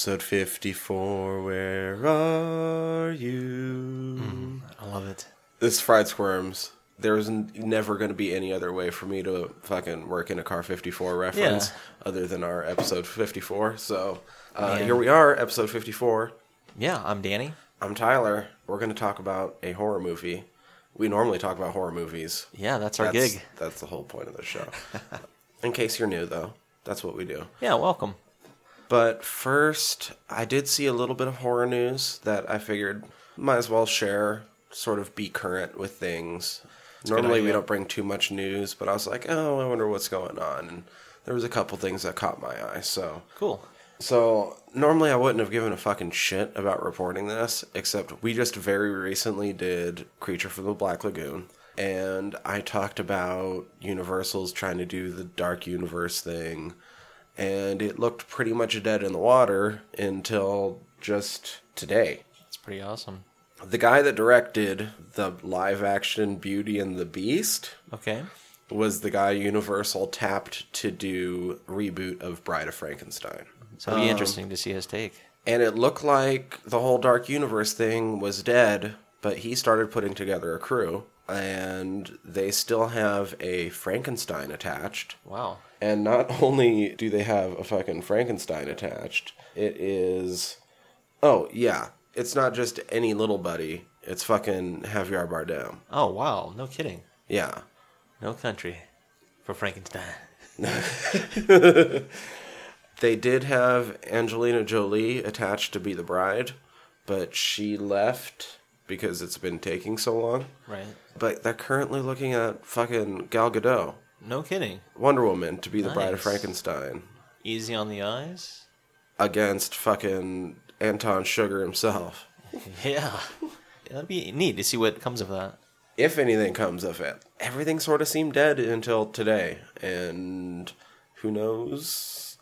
Episode 54, where are you? I love it. This Fried Squirms. There was n- never going to be any other way for me to fucking work in a Car 54 reference Yeah. other than our episode 54. So uh, here we are, episode 54. Yeah, I'm Danny. I'm Tyler. We're going to talk about a horror movie. We normally talk about horror movies. Yeah, that's our That's- gig. That's the whole point of the show. in case you're new, though, that's what we do. Yeah, welcome. But first, I did see a little bit of horror news that I figured might as well share, sort of be current with things. Normally, we don't bring too much news, but I was like, oh, I wonder what's going on. And there was a couple things that caught my eye. So, Cool. so normally I wouldn't have given a fucking shit about reporting this, except we just very recently did Creature from the Black Lagoon. And I talked about Universal's trying to do the Dark Universe thing. And it looked pretty much dead in the water until just today. It's pretty awesome. The guy that directed the live action Beauty and the Beast Okay. was the guy Universal tapped to do reboot of Bride of Frankenstein. So it'll be Um, interesting to see his take. And it looked like the whole Dark Universe thing was dead, but he started putting together a crew, and they still have a Frankenstein attached. Wow. And not only do they have a fucking Frankenstein attached, it is. Oh, yeah. It's not just any little buddy, it's fucking Javier Bardem. Oh, wow. No kidding. Yeah. No country for Frankenstein. They did have Angelina Jolie attached to be the bride, but she left because it's been taking so long. Right. But they're currently looking at fucking Gal Gadot, No kidding. Wonder Woman, to be the bride of Nice. Frankenstein Easy on the eyes. against fucking Anton Chigurh himself. Yeah. That'd be neat to see what comes of that. If anything comes of it, everything sort of seemed dead until today, and who knows?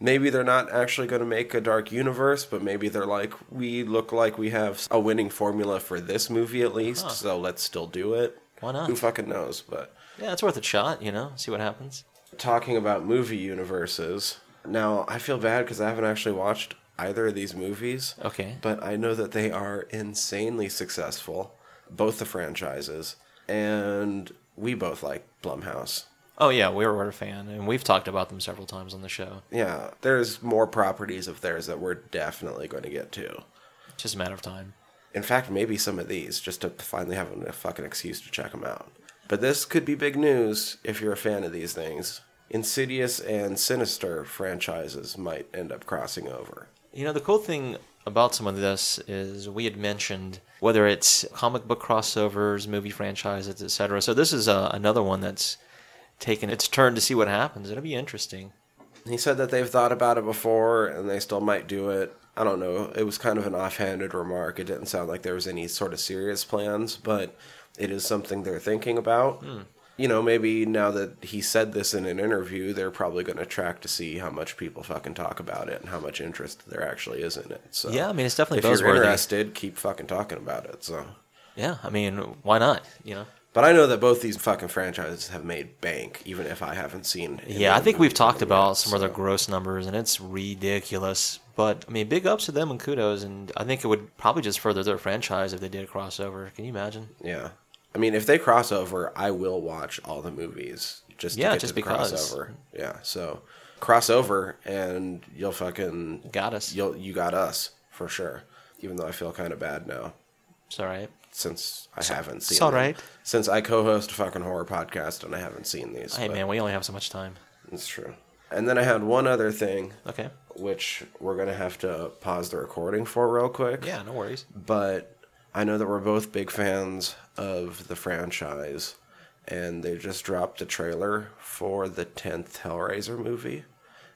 Maybe they're not actually going to make a dark universe, but maybe they're like, we look like we have a winning formula for this movie at least, so let's still do it. Why not? Who fucking knows? But Yeah, it's worth a shot, you know? See what happens. talking about movie universes, now I feel bad because I haven't actually watched either of these movies. Okay. But I know that they are insanely successful, both the franchises, and we both like Blumhouse. Oh, yeah, we're, we're a fan, and we've talked about them several times on the show. Yeah, there's more properties of theirs that we're definitely going to get to. It's just a matter of time. In fact, maybe some of these just to finally have a fucking excuse to check them out. But this could be big news if you're a fan of these things. Insidious and Sinister franchises might end up crossing over. You know, the cool thing about some of this is we had mentioned whether it's comic book crossovers, movie franchises, etc. So this is uh, another one that's taken its turn to see what happens. It'll be interesting. He said that they've thought about it before and they still might do it. I don't know. It was kind of an offhanded remark. It didn't sound like there was any sort of serious plans, but it is something they're thinking about. Hmm. You know, maybe now that he said this in an interview, they're probably going to track to see how much people fucking talk about it and how much interest there actually is in it. So Yeah, I mean, it's definitely if you're interested, keep fucking talking about it. So, Yeah, I mean, why not? You know. but I know that both these fucking franchises have made bank, even if I haven't seen. Yeah, I think we've talked yet, about some of their gross numbers, and it's ridiculous. But I mean, big ups to them and kudos, and I think it would probably just further their franchise if they did a crossover. Can you imagine? Yeah. I mean, if they cross over, I will watch all the movies just to Yeah, get just to the because. crossover. Yeah, so crossover and you'll fucking Got us. You'll you got us for sure. Even though I feel kind of bad now It's all right. since I haven't seen. it's all them. right. Since I co-host a fucking horror podcast and I haven't seen these. Hey man, we only have so much time. it's true. And then I had one other thing, Okay. which we're gonna have to pause the recording for real quick. Yeah, no worries. but I know that we're both big fans of the franchise, and they just dropped a trailer for the 10th Hellraiser movie,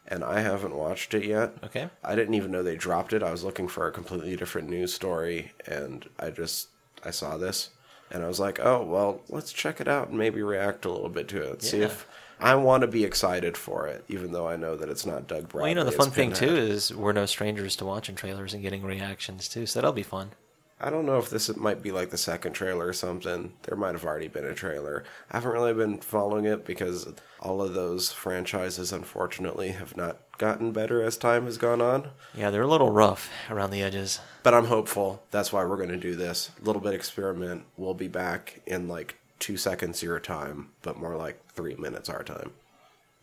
and I haven't watched it yet. Okay. I didn't even know they dropped it. I was looking for a completely different news story, and I just I saw this, and I was like, oh well, let's check it out and maybe react a little bit to it. See if I want to be excited for it, even though I know that it's not Doug Bradley. Well, you know, the fun thing too is we're no strangers to watching trailers and getting reactions too, so that'll be fun. I don't know if this might be like the second trailer or something. There might have already been a trailer. I haven't really been following it because all of those franchises, unfortunately, have not gotten better as time has gone on. Yeah, they're a little rough around the edges. But I'm hopeful. That's why we're going to do this. A little bit experiment. We'll be back in like two seconds your time, but more like three minutes our time.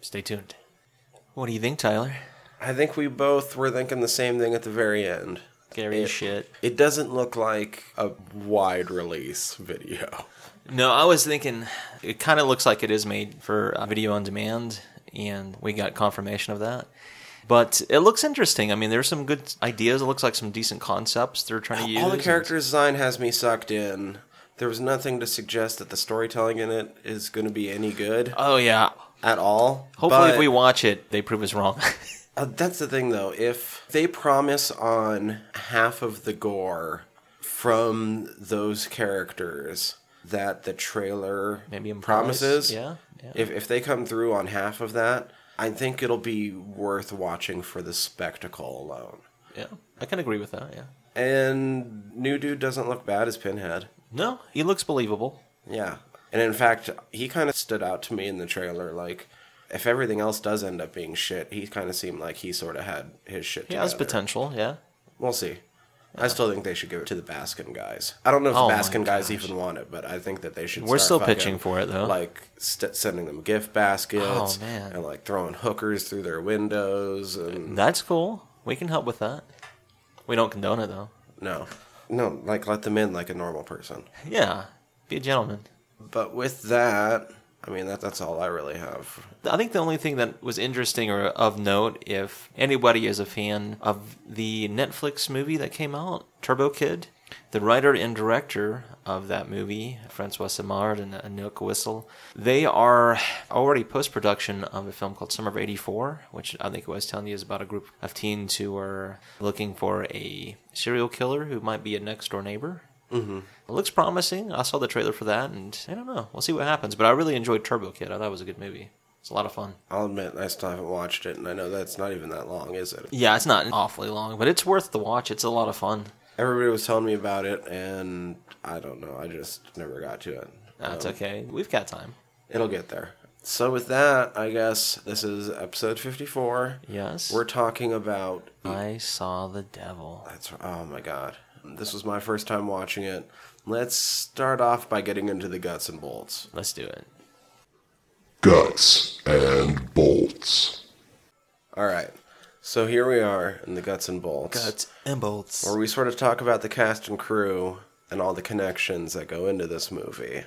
Stay tuned. What do you think, Tyler? I think we both were thinking the same thing at the very end. Scary It- shit. It doesn't look like a wide release video. No, I was thinking it kind of looks like it is made for uh, video on demand, and we got confirmation of that. But it looks interesting. I mean, there's some good ideas. It looks like some decent concepts they're trying to use. All the and- character design has me sucked in. There was nothing to suggest that the storytelling in it is going to be any good Oh yeah. at all. Hopefully, if we watch it, they prove us wrong. Uh, that's the thing, though. If they promise on half of the gore from those characters that the trailer Maybe implies, promises, yeah, yeah. If if they come through on half of that, I think it'll be worth watching for the spectacle alone. yeah, I can agree with that. Yeah. And new dude doesn't look bad as Pinhead. No, he looks believable. Yeah. And in fact, he kind of stood out to me in the trailer. Like, if everything else does end up being shit, he kind of seemed like he sort of had his shit He together. has potential. Yeah. We'll see. I still think they should give it to the Baskin guys. I don't know if Oh the Baskin guys even want it, but I think that they should. We're still fucking, pitching for it, though. Like st- sending them gift baskets, Oh, and like throwing hookers through their windows, and That's cool. We can help with that. We don't condone it though. no, no, like let them in like a normal person. Yeah. Be a gentleman. But with that, I mean that that's all I really have. I think the only thing that was interesting or of note, if anybody is a fan of the Netflix movie that came out, Turbo Kid, the writer and director of that movie, Francois Simard and Anouk Whissell, they are already post production of a film called Summer of '84, which I think I was telling you is about a group of teens who are looking for a serial killer who might be a next door neighbor. Mm-hmm. It looks promising. I saw the trailer for that, and I don't know. We'll see what happens. But I really enjoyed Turbo Kid. I thought it was a good movie. It's a lot of fun. I'll admit I still haven't watched it, and I know that's not even that long, is it? Yeah, it's not awfully long, but it's worth the watch. It's a lot of fun. Everybody was telling me about it, and I don't know. I just never got to it. That's Um, okay. We've got time. It'll get there. So with that, I guess this is episode fifty-four. Yes. We're talking about. I saw the devil. That's oh my god. This was my first time watching it. Let's start off by getting into the guts and bolts. Let's do it. Guts and bolts. All right. So here we are in the guts and bolts. Guts and bolts. where we sort of talk about the cast and crew and all the connections that go into this movie.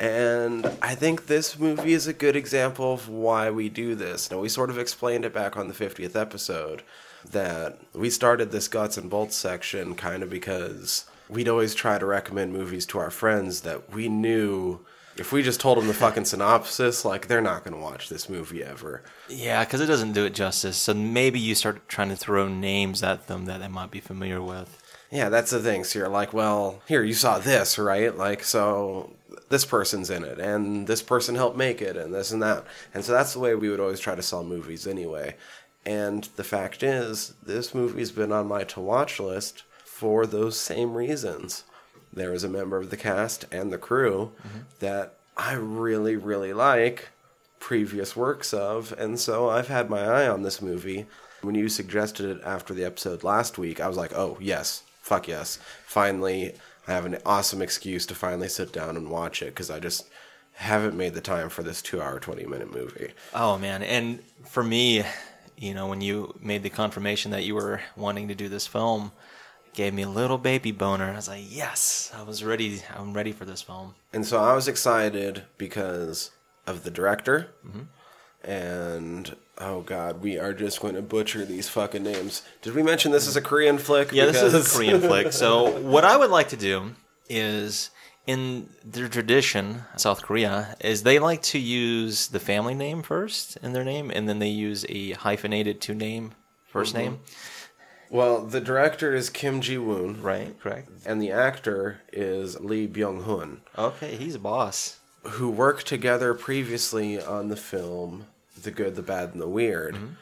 And I think this movie is a good example of why we do this. Now, we sort of explained it back on the 50th episode that we started this guts and bolts section kind of because we'd always try to recommend movies to our friends that we knew if we just told them the fucking synopsis, like, they're not going to watch this movie ever. Yeah, because it doesn't do it justice. So maybe you start trying to throw names at them that they might be familiar with. Yeah, that's the thing. So you're like, well, here, you saw this, right? Like, so this person's in it, and this person helped make it, and this and that. And so that's the way we would always try to sell movies anyway. And the fact is, this movie's been on my to watch list for those same reasons. There is a member of the cast and the crew mm-hmm. that I really, really like previous works of, and so I've had my eye on this movie. When you suggested it after the episode last week, I was like, oh, yes, fuck yes. Finally, I have an awesome excuse to finally sit down and watch it because I just haven't made the time for this two hour, 20 minute movie. Oh, man. And for me, you know, when you made the confirmation that you were wanting to do this film, gave me a little baby boner. I was like, yes, I was ready. I'm ready for this film. And so I was excited because of the director. Mm-hmm. And oh god, we are just going to butcher these fucking names. Did we mention this is a Korean flick? Yeah, this is a Korean flick. So what I would like to do is in their tradition, South Korea, is they like to use the family name first in their name, and then they use a hyphenated two name 1st mm-hmm. name. Well, the director is Kim Ji Woon, Right, correct. and the actor is Lee Byung Hun, Okay, he's a boss. who worked together previously on the film The Good, the Bad, and the Weird, mm-hmm.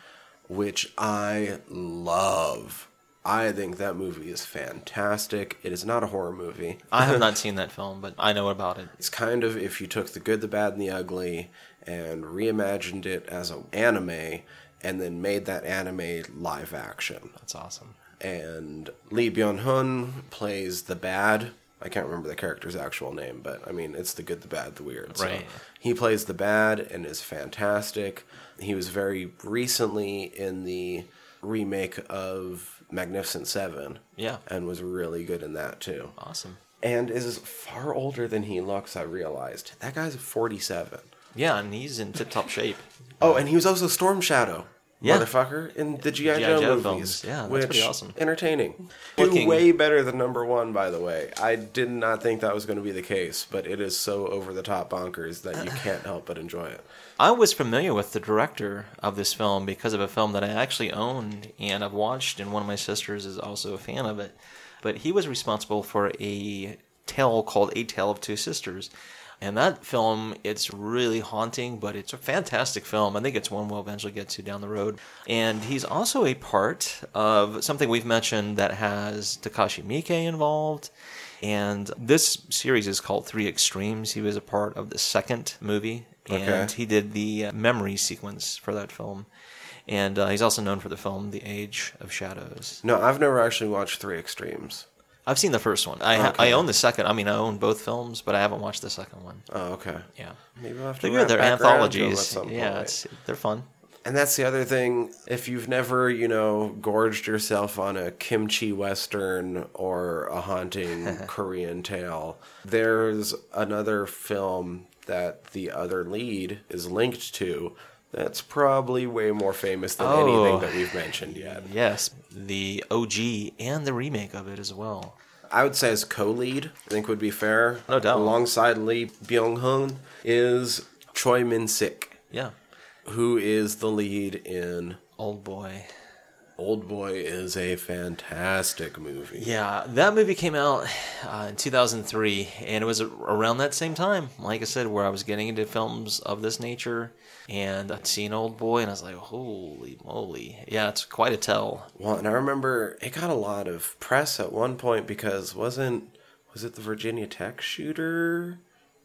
which I love. I think that movie is fantastic. It is not a horror movie. I have not seen that film, but I know about it. It's kind of if you took the good, the bad, and the ugly and reimagined it as an anime and then made that anime live action. That's awesome. And Lee Byung Hun plays the bad. I can't remember the character's actual name, but I mean, it's the good, the bad, the weird. So Right. he plays the bad and is fantastic. He was very recently in the remake of Magnificent Seven. Yeah. And was really good in that too. Awesome. And is far older than he looks, I realized. That guy's 47. Yeah, and he's in tip top shape. Oh, and he was also Storm Shadow. Yeah. Motherfucker in the G.I. Joe, Joe movies. films. Yeah, that's which, pretty awesome. Entertaining. Looking- Do way better than number one, by the way. I did not think that was going to be the case, but it is so over the top bonkers that you uh-huh. can't help but enjoy it. I was familiar with the director of this film because of a film that I actually owned and I've watched, and one of my sisters is also a fan of it. But he was responsible for a tale called A Tale of Two Sisters. And that film, it's really haunting, but it's a fantastic film. I think it's one we'll eventually get to down the road. And he's also a part of something we've mentioned that has Takashi Miike involved. And this series is called Three Extremes. He was a part of the second movie, and Okay. he did the uh, memory sequence for that film. And uh, he's also known for the film The Age of Shadows. No, I've never actually watched Three Extremes. I've seen the first one. I Okay. I own the second. I mean, I own both films, but I haven't watched the second one. Oh, okay. Yeah, Maybe I'll have to they're good. They're back around to 'em at anthologies. Yeah, they're fun. And that's the other thing. If you've never, you know, gorged yourself on a kimchi western or a haunting Korean tale, there's another film that the other lead is linked to that's probably way more famous than Oh. anything that we've mentioned yet. Oh, yes, the OG and the remake of it as well. I would say as co-lead, I think would be fair. No doubt. Alongside Lee Byung-hun is Choi Min-sik, Yeah, who is the lead in old boy. Old Boy is a fantastic movie. Yeah, that movie came out uh, in 2003, and it was around that same time, like I said, where I was getting into films of this nature. And I'd seen Old Boy, and I was like, holy moly. Yeah, it's quite a tell. Well, and I remember it got a lot of press at one point because wasn't was it the Virginia Tech shooter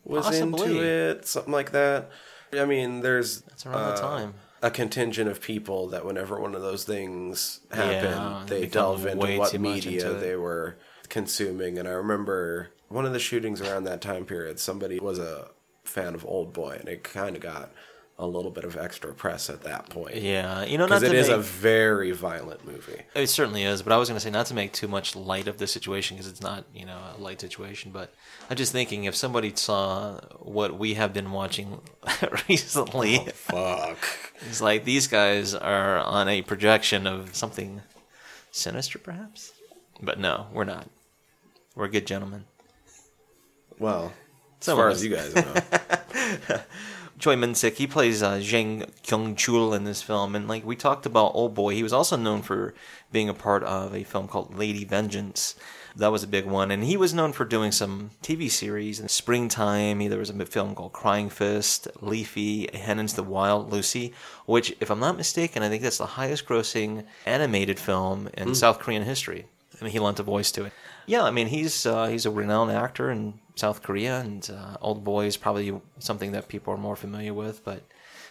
was Possibly. into it, something like that. I mean, there's That's around the uh, time. A contingent of people that whenever one of those things happen, Yeah, they they delve into what media into they were consuming. And I remember one of the shootings around that time period, somebody was a fan of Old Boy, and it kind of got a little bit of extra press at that point. Yeah, you know, Because it is make, a very violent movie. It certainly is, but I was going to say not to make too much light of the situation because it's not, you know, a light situation. But I'm just thinking if somebody saw what we have been watching recently, oh, Fuck. it's like these guys are on a projection of something sinister, perhaps. But no, we're not. We're good gentlemen. Well, as Some far as you guys know. Choi Min-sik, he plays uh, Zhang Kyung-chul in this film, and like we talked about Old Boy, he was also known for being a part of a film called Lady Vengeance. That was a big one, and he was known for doing some TV series. In springtime, there was a film called Crying Fist, Leafy, Hen the Wild, Lucy, which, if I'm not mistaken, I think that's the highest-grossing animated film in South Korean history. I mean, he lent a voice to it. Yeah, I mean, he's uh, he's a renowned actor in South Korea, and uh, Old Boy is probably something that people are more familiar with. But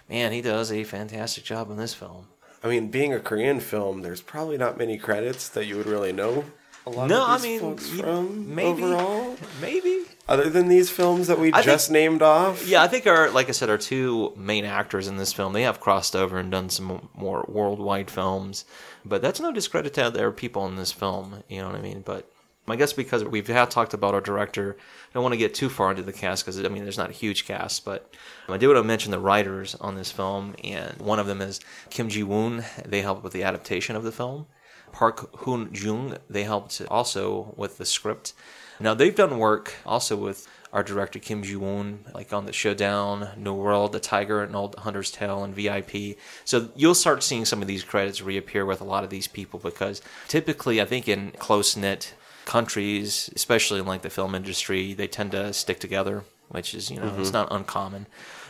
man, he does a fantastic job in this film. I mean, being a Korean film, there's probably not many credits that you would really know a lot No, I of these mean, folks from maybe. overall. Maybe. Other than these films that we I think- just named off. Yeah, I think our like I said, our two main actors in this film they have crossed over and done some more worldwide films, but that's no discredit to other people in this film. You know what I mean? But I guess because we've had talked about our director, I don't want to get too far into the cast because I mean there's not a huge cast, but I do want to mention the writers on this film, and one of them is Kim Ji Woon. They helped with the adaptation of the film. Park Hoon Jung. They helped also with the script. Now they've done work also with our director Kim Ji Woon, like on the Showdown, New World, The Tiger, and Old Hunter's Tale, and VIP. So you'll start seeing some of these credits reappear with a lot of these people because typically, I think in close knit countries, especially in like the film industry, they tend to stick together, which is you know it's mm-hmm. not uncommon.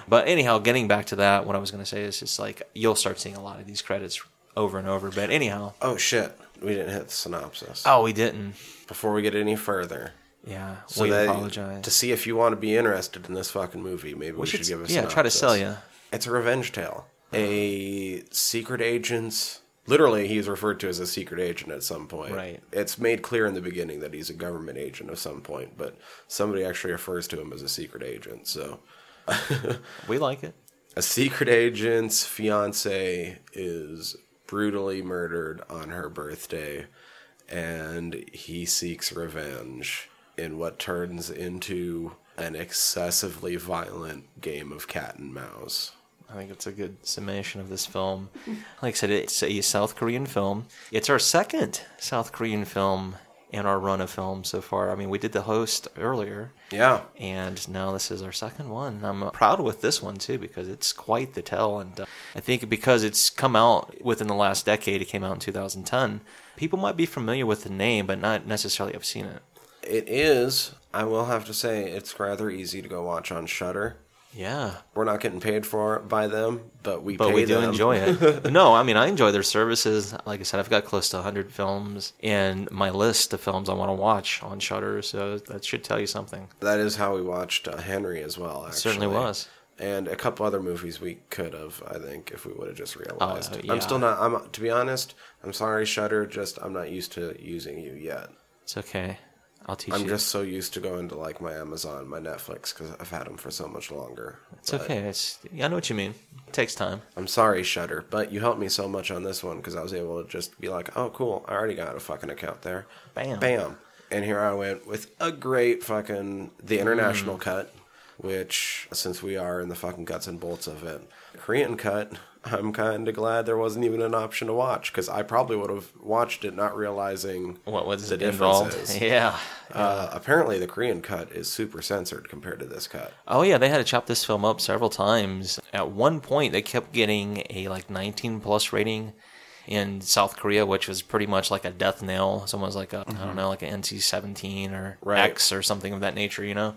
But anyhow, getting back to that, what I was going to say is just like you'll start seeing a lot of these credits over and over. But anyhow, Oh shit! We didn't hit the synopsis. Oh, we didn't. Before we get any further. Yeah, So we that- apologize. To see if you want to be interested in this fucking movie, maybe we, should, should- give a yeah, try to sell you. It's a revenge tale. A secret agent's literally he's referred to as a secret agent at some point. Right. It's made clear in the beginning that he's a government agent of some point, but somebody actually refers to him as a secret agent. So we like it. a secret agent's fiance is brutally murdered on her birthday and he seeks revenge in what turns into an excessively violent game of cat and mouse. I think it's a good summation of this film. Like I said, it's a South Korean film. It's our second South Korean film in our run of films so far. I mean, we did The Host earlier, Yeah. and now this is our second one. I'm proud with this one too because it's quite the tell, and uh, I think because it's come out within the last decade, it came out in 2010. People might be familiar with the name, but not necessarily have seen it. It is, I will have to say, it's rather easy to go watch on Shudder. Yeah, We're not getting paid for by them, but we but pay we do them. enjoy it. no, I mean I enjoy their services. Like I said, I've got close to 100 films in my list of films I want to watch on Shudder, so that should tell you something. That is how we watched uh, Henry as well. Actually. certainly was. and a couple other movies we could have. I think if we would have just realized. Oh, yeah. I'm still not. I'm to be honest. I'm sorry, Shudder. Just I'm not used to using you yet. It's okay. I'll teach I'm you. just so used to going to like my Amazon, my Netflix, because I've had them for so much longer. it's But okay. It's I know what you mean. It takes time. I'm sorry, Shudder, but you helped me so much on this one because I was able to just be like, oh, cool. I already got a fucking account there. Bam. Bam. And here I went with a great fucking the Mm. international cut, which since we are in the fucking guts and bolts of it, Korean cut. I'm kind of glad there wasn't even an option to watch because I probably would have watched it not realizing What was the involved? differences. Yeah. Uh, apparently, the Korean cut is super censored compared to this cut. Oh yeah, they had to chop this film up several times. At one point, they kept getting a like 19 plus rating in South Korea, which was pretty much like a death nail. Someone was like a, I don't know, like an NC-17 or Right. X or something of that nature, you know.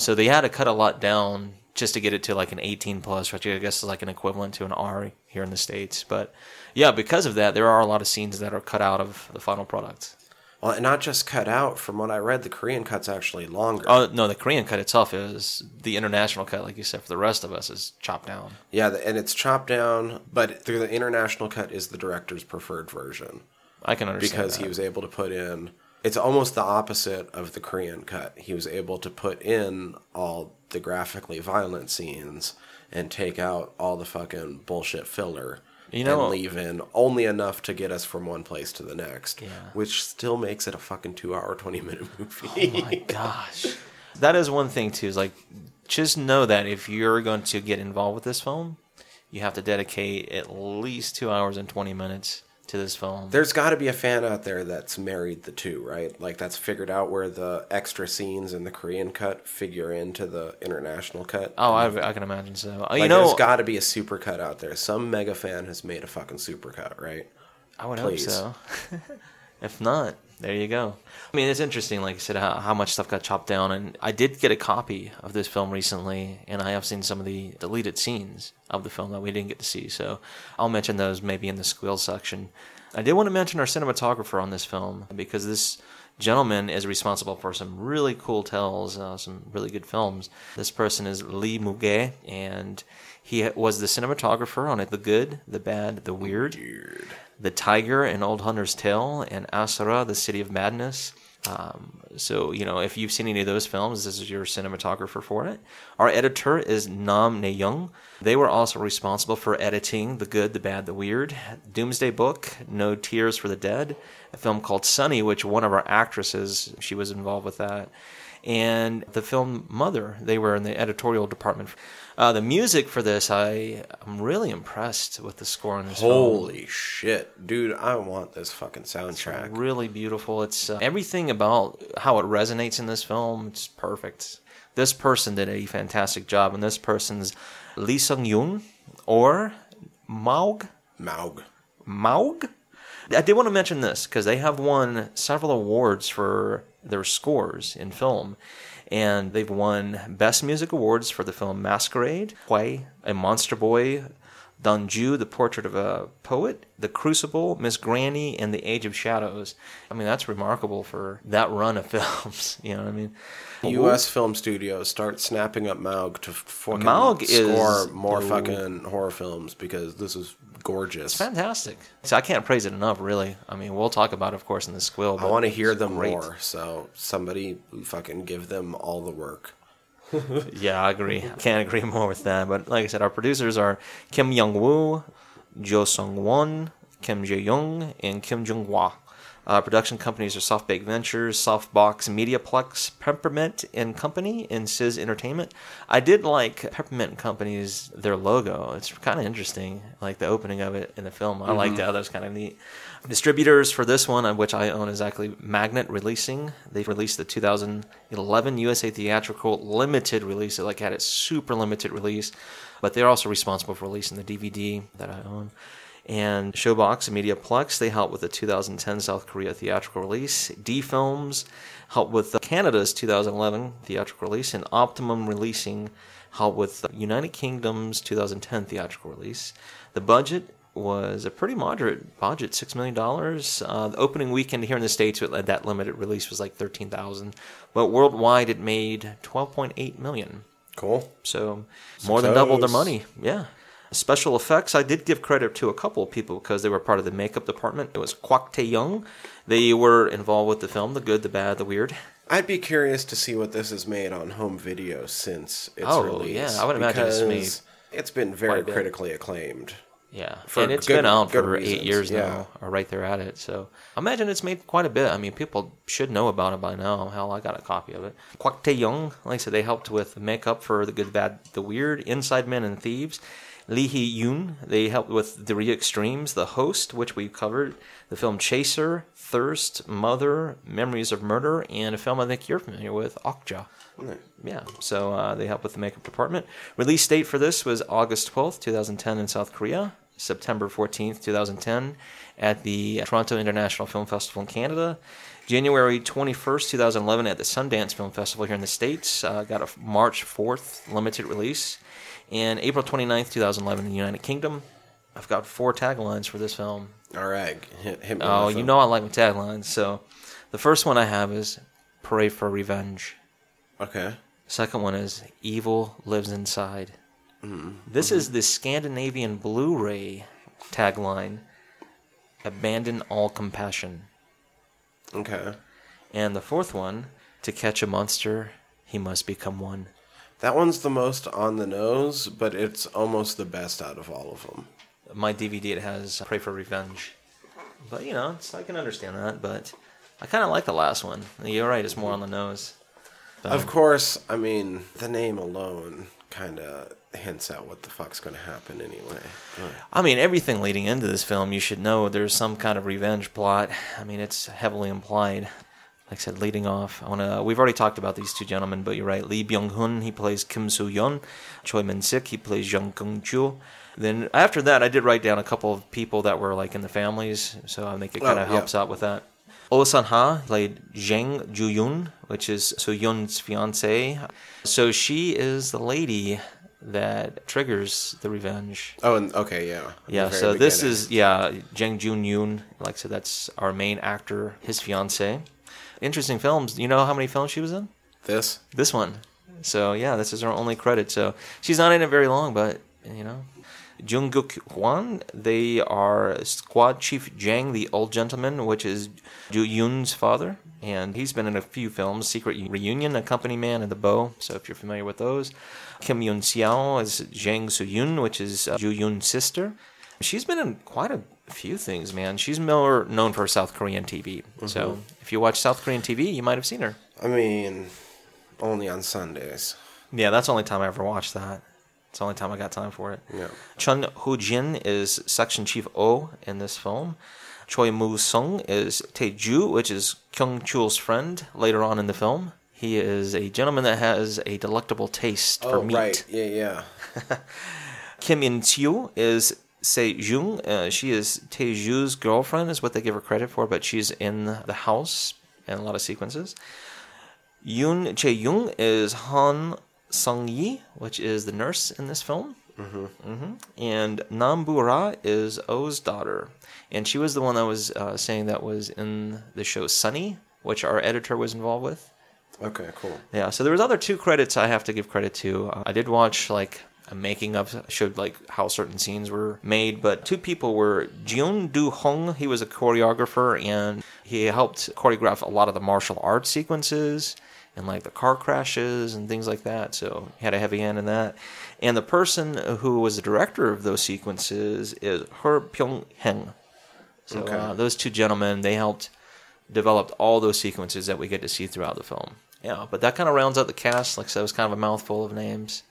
So they had to cut a lot down just to get it to like an 18 plus, which I guess is like an equivalent to an R here in the states. But yeah, because of that, there are a lot of scenes that are cut out of the final product. Well, and not just cut out. From what I read, the Korean cut's actually longer. Oh no, the Korean cut itself is the international cut, like you said. For the rest of us, is chopped down. Yeah, and it's chopped down, but through the international cut is the director's preferred version I can understand because that. he was able to put in. It's almost the opposite of the Korean cut. He was able to put in all the graphically violent scenes and take out all the fucking bullshit filler. You know- and leave in only enough to get us from one place to the next, Yeah. which still makes it a fucking two-hour, twenty-minute movie. Oh my gosh. That is one thing too. Is like, just know that if you're going to get involved with this film, you have to dedicate at least two hours and twenty minutes to this film. There's got to be a fan out there that's married the two, right? Like that's figured out where the extra scenes in the Korean cut figure into the international cut. oh, I, I can imagine so. Uh, like you know, there's got to be a super cut out there. Some mega fan has made a fucking super cut, right? I would please. hope so. if not, there you go. I mean, it's interesting, like I said, how, how much stuff got chopped down. And I did get a copy of this film recently, and I have seen some of the deleted scenes of the film that we didn't get to see. So I'll mention those maybe in the squeal section. I did want to mention our cinematographer on this film because this gentleman is responsible for some really cool tells, uh, some really good films. This person is Lee Mo-gae, and he was the cinematographer on it The Good, The Bad, The Weird. The Tiger and Old Hunter's Tale, and Asura, The City of Madness. Um, so, you know, if you've seen any of those films, this is your cinematographer for it. Our editor is Nam Na-young. They were also responsible for editing The Good, The Bad, The Weird, Doomsday Book, No Tears for the Dead, a film called Sunny, which one of our actresses, she was involved with that, and the film Mother. They were in the editorial department. Uh, the music for this, I I'm really impressed with the score on this film. Holy shit, dude! I want this fucking soundtrack. really beautiful. It's uh, everything about how it resonates in this film. It's perfect. This person did a fantastic job, and this person's Lee Sung Yoon or Mowg Mowg. Mowg. I did want to mention this because they have won several awards for their scores in film. And they've won Best Music Awards for the film Masquerade, Hwayi, A Monster Boy, Dongju, The Portrait of a Poet, The Crucible, Miss Granny, and The Age of Shadows. I mean, that's remarkable for that run of films. You know what I mean? U.S. film studios start snapping up Mowg to fucking Mowg is- score more Ooh. fucking horror films because this is gorgeous. Fantastic. So I can't praise it enough, really. I mean, we'll talk about it, of course, in the squill. I want to hear them great. more. So somebody fucking give them all the work. Yeah, I agree. Can't agree more with that. But like I said, our producers are Kim Young Woo, Jo Sung Won, Kim Jae Young, and Kim Jung Hwa. Uh, production companies are Softbank Ventures, Showbox Mediaplex, Peppermint and Company, and Sizz Entertainment. I did like Peppermint Company's their logo. It's kind of interesting, like the opening of it in the film. I liked that. That was kind of neat. Distributors for this one, uh, which I own, is actually Magnet Releasing. They've released the 2011 USA Theatrical limited release. It like had its super limited release, but they're also responsible for releasing the DVD that I own. And Showbox and Mediaplex, they helped with the 2010 South Korea theatrical release. D Films helped with Canada's 2011 theatrical release, and Optimum Releasing helped with the United Kingdom's 2010 theatrical release. The budget was a pretty moderate budget, six million dollars. Uh, the opening weekend here in the states, with that limited release was like thirteen thousand, but worldwide it made twelve point eight million. Cool. So more than double their money. Yeah. Special effects, I did give credit to a couple of people because they were part of the makeup department. It was Kwak Tae Young. They were involved with the film, the good, the bad, the weird. I'd be curious to see what this is made on home video since its Oh, release. yeah, I would imagine it's made It's been very critically acclaimed. Yeah, For and it's good- been out for eight years yeah. now, or right there at it. So I imagine it's made quite a bit. I mean, people should know about it by now. Hell, I got a copy of it. Kwak Tae Young, like I said, they helped with makeup for the good, bad, the weird, Inside Men and Thieves. Lee Hee Yoon, they helped with The Re Extremes, The Host, which we covered, the film Chaser, Thirst, Mother, Memories of Murder, and a film I think you're familiar with, Okja. Yeah, so uh, they helped with the makeup department. Release date for this was August 12th, 2010 in South Korea, September 14th, 2010 at the Toronto International Film Festival in Canada, January 21st, 2011 at the Sundance Film Festival here in the States. Uh, got a March 4th limited release, and April 29th, 2011 in the United Kingdom. I've got four taglines for this film. All right, hit, hit me Oh, you know I like my taglines. So the first one I have is Pray for Revenge. Okay. Second one is Evil Lives Inside. Mm-hmm. This mm-hmm. is the Scandinavian Blu ray tagline Abandon All Compassion. Okay. And the fourth one, To Catch a Monster, He Must Become One. That one's the most on the nose, but it's almost the best out of all of them. My DVD it has Pray for Revenge. But you know, it's, I can understand that, but I kind of like the last one. You're right, it's more on the nose. Of course, I mean, the name alone kind of hints at what the fuck's going to happen anyway. But- I mean, everything leading into this film, you should know there's some kind of revenge plot. I mean, it's heavily implied. Like I said, leading off, I wanna. We've already talked about these two gentlemen, but you're right. Lee Byung Hun, he plays Kim Soo Yeon. Choi Min Sik, he plays Jung Kung Chul. Then after that, I did write down a couple of people that were like in the families, so I think it kind Oh, of yeah. helps out with that. Oh San Ha played Jang Ju Yoon, which is Soo Yeon's fiance. So she is the lady that triggers the revenge. Oh, and okay, yeah. Yeah, so this is yeah, Jang Jun Yoon. Like I said, that's our main actor, his fiance. Interesting films. You know how many films she was in? this. This one. So yeah, this is her only credit. So she's not in it very long, but you know. Jeon Gook-hwan, they are Squad Chief Jang, the old gentleman, which is Ju Yoon's father, and he's been in a few films: Secret Reunion, A Company Man, and The Bow. So if you're familiar with those, Kim Yoon-seo is Jang Soo Yoon, which is uh, Ju Yoon's sister. She's been in quite a few things, man. She's more known for South Korean TV. So if you watch South Korean TV, you might have seen her. I mean, only on Sundays. Yeah, that's the only time I ever watched that. It's the only time I got time for it. Yeah. Chun Ho Jin is Section Chief O in this film. Choi Moo Sung is Tae Ju, which is Kyung Chul's friend later on in the film. He is a gentleman that has a delectable taste for Oh, meat. right. Yeah, yeah. Kim In Chiu is Se Jung. Uh, she is Tae Ju's girlfriend, is what they give her credit for, but she's in the house in a lot of sequences. Yoon Chae Young is Han Sung Yi, which is the nurse in this film. Mm-hmm. And Nam Bo-ra is O's daughter, and she was the one that was uh, saying that was in the show Sunny, which our editor was involved with. Okay, cool. Yeah, so there was other two credits I have to give credit to. Uh, I did watch like making of showed like how certain scenes were made, but two people were Jun Do Hong. He was a choreographer and he helped choreograph a lot of the martial arts sequences and like the car crashes and things like that. So he had a heavy hand in that. And the person who was the director of those sequences is Her Pyong Heng. So Okay. uh, those two gentlemen they helped developed all those sequences that we get to see throughout the film. Yeah, but that kind of rounds out the cast. Like I said, it was kind of a mouthful of names,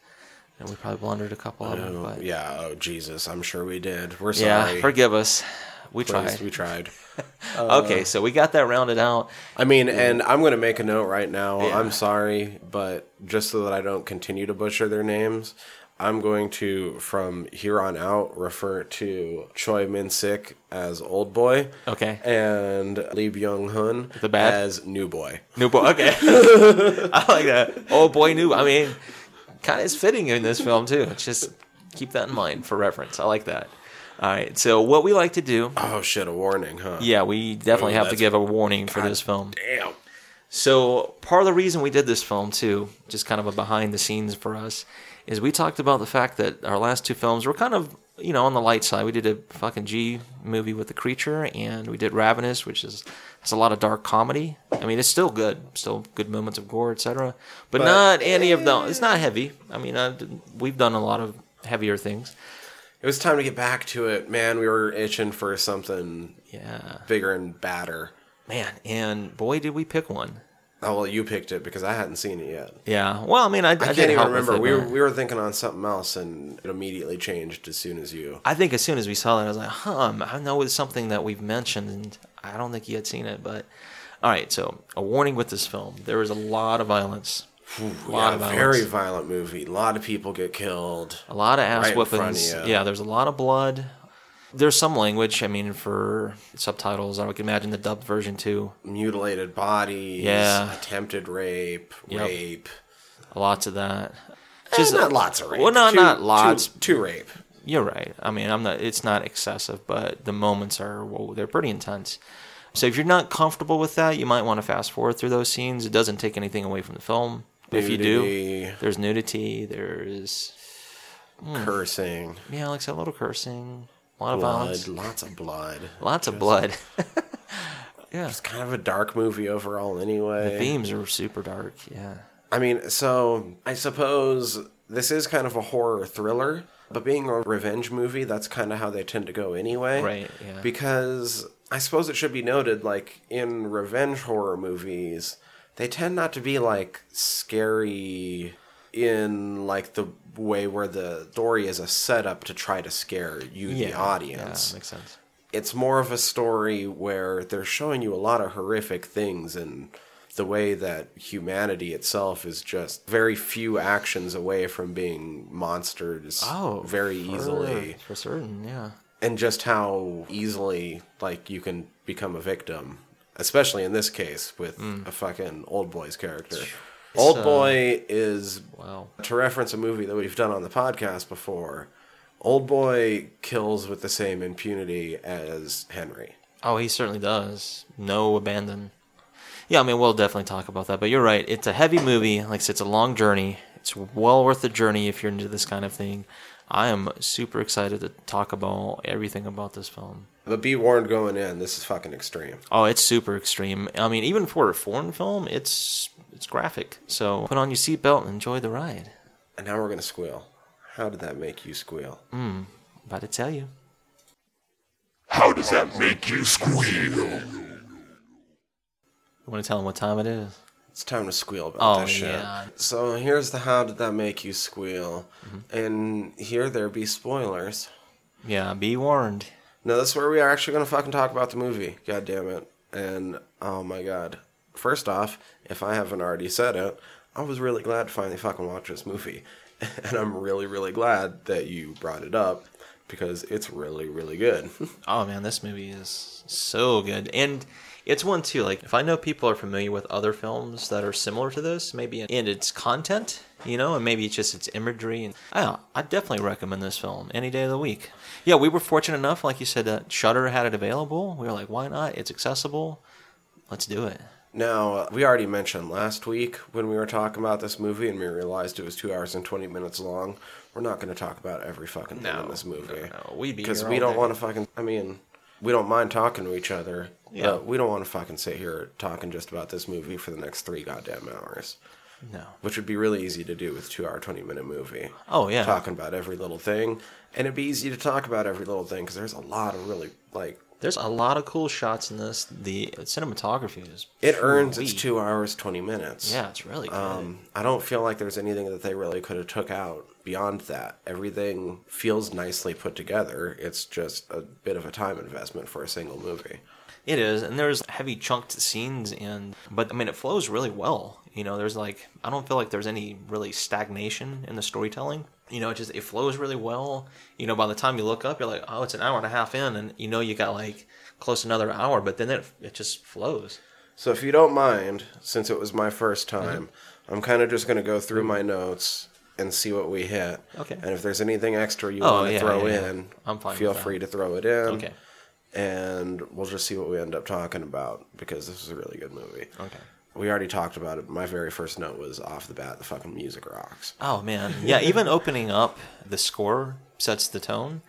and we probably blundered a couple of them. Oh, But yeah. Oh, Jesus. I'm sure we did. We're sorry. yeah, forgive us. We Please, tried. We tried. okay, so we got that rounded out. I mean, and I'm going to make a note right now. Yeah. I'm sorry, but just so that I don't continue to butcher their names, I'm going to, from here on out, refer to Choi Min Sik as Old Boy. Okay. And Lee Byung Hun The bad? as New Boy. New boy. Okay, I like that. Oh boy, new. I mean, kind of is fitting in this film too. Just keep that in mind for reference. I like that. All right. So what we like to do, Oh, shit, a warning, huh? yeah, we definitely have to give a warning for this film. Damn. So part of the reason we did this film too, just kind of a behind the scenes for us, is we talked about the fact that our last two films were kind of you know on the light side. We did a fucking G movie with the creature, and we did Ravenous, which is has a lot of dark comedy. I mean, it's still good, still good moments of gore, etc. But, But- not any of them. Eh. It's not heavy. I mean, I, we've done a lot of heavier things. It was time to get back to it. Man, we were itching for something Yeah, bigger and badder. man, and boy, did we pick one. Oh, well, you picked it because I hadn't seen it yet. Yeah. Well, I mean, I, I, I, can't even remember. it, we were, we were thinking on something else, and it immediately changed as soon as you. I think as soon as we saw that, I was like, huh, I know it's something that we've mentioned, I don't think he had seen it. But, all right, so a warning with this film there is a lot of violence. A lot Yeah, of violence. very violent movie. A lot of people get killed. a lot of ass right in front of. Yeah, there's a lot of blood. There's some language, I mean, for subtitles. I would imagine the dubbed version too. Mutilated bodies. Yeah. Attempted rape. Yep. Rape. Lots of that. Eh, Just not lots of rape. Well, no, Two- not lots. Two, two rape. You're right. I mean, I'm not. It's not excessive, but the moments are. Well, they're pretty intense. So if you're not comfortable with that, you might want to fast forward through those scenes. It doesn't take anything away from the film. If you do, there's nudity. There's hmm. cursing, yeah, like a little cursing, a lot of blood, violence, lots of blood. lots of blood. yeah, It's kind of a dark movie overall, anyway. the themes are super dark. Yeah, I mean, so I suppose this is kind of a horror thriller, but being a revenge movie, that's kind of how they tend to go anyway. Right, yeah. Because I suppose it should be noted, like, in revenge horror movies, they tend not to be, like, scary in, like, the way where the story is a setup to try to scare you, the audience Yeah, makes sense. it's more of a story where they're showing you a lot of horrific things and the way that humanity itself is just very few actions away from being monsters Oh, very for- easily for certain. Yeah. and just how easily like you can become a victim especially in this case with a fucking old boy's character old uh, boy is Wow. to reference a movie that we've done on the podcast before old boy kills with the same impunity as henry Oh, he certainly does. No abandon. Yeah, I mean, we'll definitely talk about that. But you're right. It's a heavy movie. Like I said, it's a long journey. It's well worth the journey if you're into this kind of thing. I am super excited to talk about everything about this film. But be warned going in, this is fucking extreme. Oh, it's super extreme. I mean, even for a foreign film, it's it's graphic. So put on your seatbelt and enjoy the ride. And now we're gonna squeal. How did that make you squeal? Hmm, about to tell you. How does that make you squeal? You want to tell them what time it is? It's time to squeal about Oh, this shit. yeah. So here's the how did that make you squeal? Mm-hmm. And here there be spoilers. Yeah, be warned. No, that's where we are actually gonna fucking talk about the movie. God damn it. And oh my god. First off, if I haven't already said it, I was really glad to finally fucking watch this movie. And I'm really, really glad that you brought it up because it's really, really good. Oh man, this movie is so good, and It's one too. Like if I know people are familiar with other films that are similar to this, maybe in its content, you know, and maybe it's just its imagery. And I, don't, I definitely recommend this film any day of the week. Yeah, we were fortunate enough, like you said, that Shudder had it available. We were like, why not? It's accessible. Let's do it. Now, we already mentioned last week when we were talking about this movie and we realized it was two hours and 20 minutes long. We're not going to talk about every fucking thing No, in this movie. no, no. We'd be Because we don't want to fucking. I mean, we don't mind talking to each other. Yeah. But we don't want to fucking sit here talking just about this movie for the next three goddamn hours. No. Which would be really easy to do with a two hour, 20 minute movie. Oh, yeah. Talking about every little thing. And it'd be easy to talk about every little thing because there's a lot of really, like, There's a lot of cool shots in this. The cinematography is. it earns its sweet. two hours, 20 minutes. Yeah, it's really good. Um, I don't feel like there's anything that they really could have took out beyond that. Everything feels nicely put together. It's just a bit of a time investment for a single movie. It is, and there's heavy chunked scenes, and but I mean, it flows really well. You know, there's like I don't feel like there's any really stagnation in the storytelling. You know, it just it flows really well. You know, by the time you look up, you're like, oh, it's an hour and a half in, and you know you got like close another hour, but then it it just flows. So if you don't mind, since it was my first time, Mm-hmm. I'm kind of just going to go through my notes and see what we hit. Okay. And if there's anything extra you Oh, want to yeah, throw yeah, in, I'm fine feel free to throw it in. Okay. And we'll just see what we end up talking about because this is a really good movie. Okay. We already talked about it. My very first note was off the bat, the fucking music rocks. Oh man, yeah. Even opening up the score sets the tone,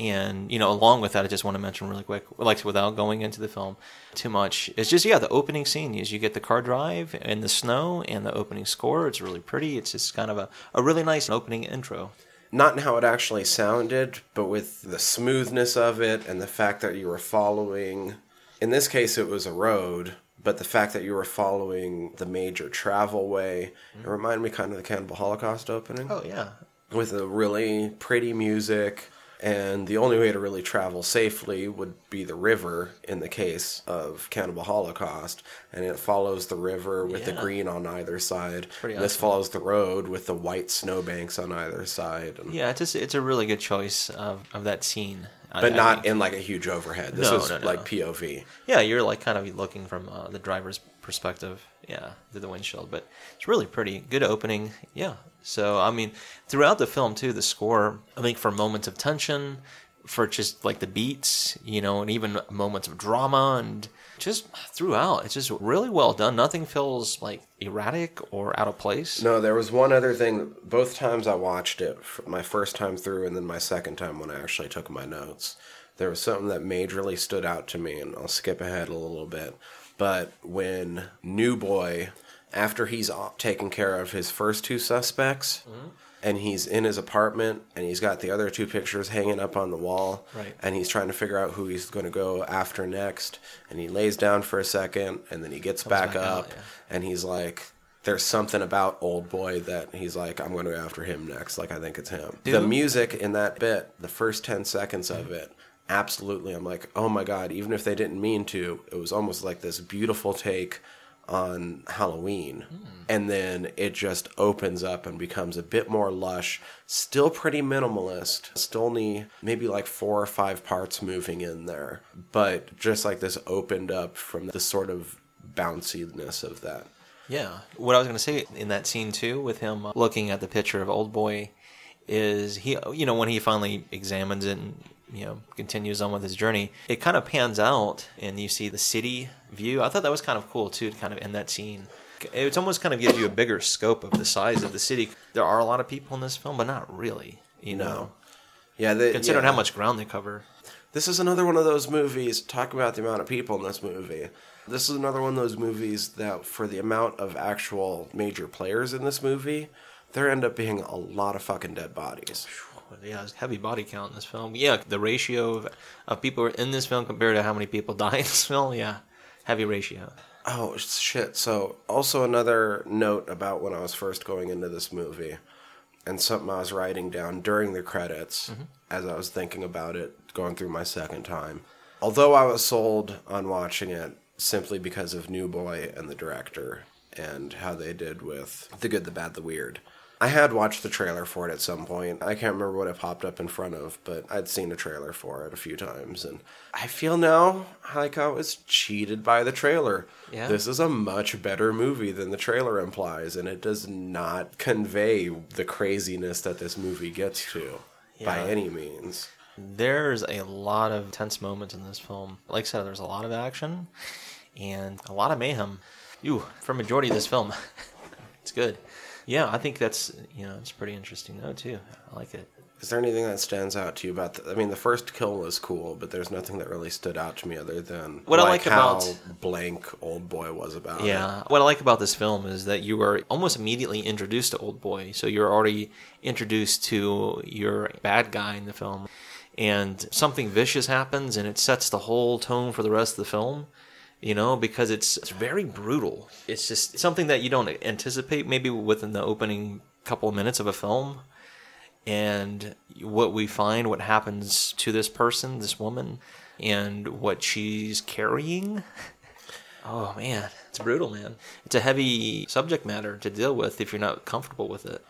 and you know, along with that, I just want to mention really quick, like without going into the film too much, it's just yeah, the opening scene is you get the car drive in the snow and the opening score. It's really pretty. It's just kind of a, a really nice opening intro. not in how it actually sounded, but with the smoothness of it and the fact that you were following. In this case, it was a road, but the fact that you were following the major travel way, it mm-hmm. reminded me kind of the Cannibal Holocaust opening Oh yeah, with a really pretty music. And the only way to really travel safely would be the river in the case of Cannibal Holocaust. And it follows the river with the green on either side. Pretty this follows the road with the white snowbanks on either side. And yeah. It's just it's a really good choice of, of that scene, but I not think. in like a huge overhead. This No, was no, no. like POV. Yeah, you're like kind of looking from uh, the driver's perspective, yeah, through the windshield. But it's really pretty. Good opening, yeah. So I mean, throughout the film too, the score. I think for moments of tension, for just like the beats, you know, and even moments of drama, and just throughout, it's just really well done. Nothing feels like erratic or out of place. No, there was one other thing. Both times I watched it, my first time through and then my second time when I actually took my notes, there was something that majorly stood out to me, and I'll skip ahead a little bit. But when New Boy, after he's taken care of his first two suspects, mm-hmm. and he's in his apartment, and he's got the other two pictures hanging up on the wall, Right. and he's trying to figure out who he's going to go after next, and he lays down for a second, and then he gets back, back out, up, yeah. and he's like, there's something about old boy that he's like, I'm going to go after him next. Like, I think it's him. The music in that bit, the first 10 seconds of it, absolutely. I'm like, oh my God, even if they didn't mean to, it was almost like this beautiful take on Halloween. And then it just opens up and becomes a bit more lush, still pretty minimalist, still only maybe like four or five parts moving in there, but just like this opened up from the sort of bounciness of that. Yeah. What I was going to say in that scene too, with him looking at the picture of Old Boy, is he, you know, when he finally examines it and, you know, continues on with his journey, it kind of pans out and you see the city view. I thought that was kind of cool too, to kind of end that scene. It's almost kind of gives you a bigger scope of the size of the city. There are a lot of people in this film, but not really, you know, Yeah, they, considering yeah. how much ground they cover. This is another one of those movies. Talk about the amount of people in this movie. This is another one of those movies that, for the amount of actual major players in this movie, there end up being a lot of fucking dead bodies. Yeah, it's heavy body count in this film. Yeah, the ratio of, of people in this film compared to how many people die in this film, yeah, heavy ratio. Oh shit! So, also another note about when I was first going into this movie, and something I was writing down during the credits mm-hmm. as I was thinking about it, going through my second time. Although I was sold on watching it simply because of New Boy and the director and how they did with the good, the bad, the weird. I had watched the trailer for it at some point. I can't remember what it popped up in front of, but I'd seen a trailer for it a few times, and I feel now like I was cheated by the trailer. Yeah. This is a much better movie than the trailer implies, and it does not convey the craziness that this movie gets to by any means. There's a lot of tense moments in this film. Like I said, there's a lot of action and a lot of mayhem. Ooh, for majority of this film, it's good. Yeah, I think that's you know it's pretty interesting though too. I like it. Is there anything that stands out to you about? The, I mean, the first kill was cool, but there's nothing that really stood out to me other than What I like how about- blank old boy was about. it. Yeah, what I like about this film is that you are almost immediately introduced to Old Boy, so you're already introduced to your bad guy in the film, and something vicious happens, and it sets the whole tone for the rest of the film. You know, because it's it's very brutal. It's just something that you don't anticipate maybe within the opening couple of minutes of a film. And what we find, what happens to this person, this woman, and what she's carrying. Oh man, it's brutal, man. It's a heavy subject matter to deal with if you're not comfortable with it.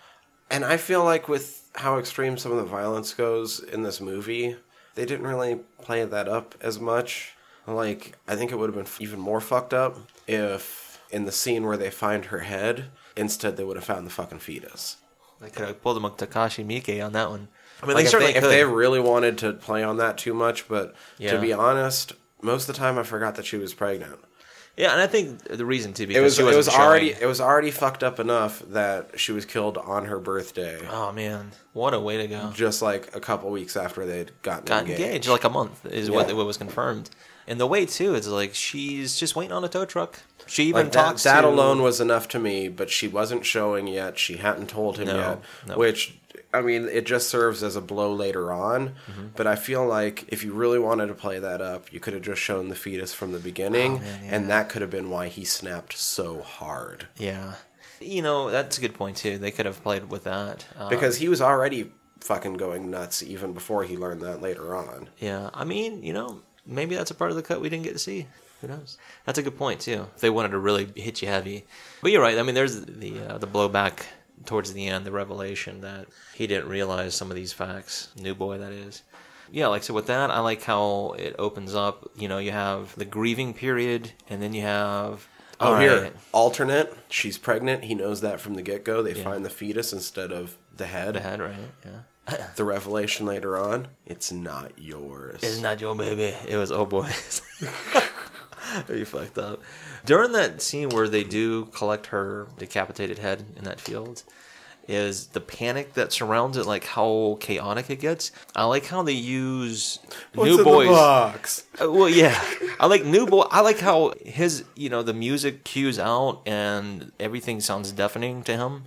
And I feel like with how extreme some of the violence goes in this movie, they didn't really play that up as much. Like, I think it would have been even more fucked up if in the scene where they find her head, instead they would have found the fucking fetus. They could have pulled a Takashi Miike on that one. I mean, Like they if, they, if they really wanted to play on that too much, but Yeah. to be honest, most of the time I forgot that she was pregnant. yeah, and I think the reason too It because was she it was showing- already it was already fucked up enough that she was killed on her birthday, Oh man, what a way to go! just like a couple weeks after they'd gotten Got engaged. engaged. like a month is what Yeah. what was confirmed. And the way too is like she's just waiting on a tow truck. She even Like that, talks that to, alone was enough to me, but she wasn't showing yet. She hadn't told him No, yet, no. which I mean, it just serves as a blow later on. Mm-hmm. But I feel like if you really wanted to play that up, you could have just shown the fetus from the beginning, Oh, man, yeah. and that could have been why he snapped so hard Yeah, you know that's a good point too. They could have played with that uh, because he was already fucking going nuts even before he learned that later on. Yeah, I mean, you know, maybe that's a part of the cut we didn't get to see. Who knows? That's a good point too. If they wanted to really hit you heavy, but you're right. I mean, there's the uh, the blowback towards the end, the revelation that he didn't realize some of these facts. New boy, that is. Yeah, like so with that, I like how it opens up. You know, you have the grieving period, and then you have Oh, here, alternate. She's pregnant. He knows that from the get go. They Yeah. find the fetus instead of the head. the head, right? Yeah, The revelation later on, it's not yours. It's not your baby. It was oh boy. you fucked up. During that scene where they do collect her decapitated head in that field, is the panic that surrounds it, like how chaotic it gets. I like how they use What's new in boys. the box? Uh, well, yeah, I like new boy. I like how his, you know, the music cues out and everything sounds deafening to him.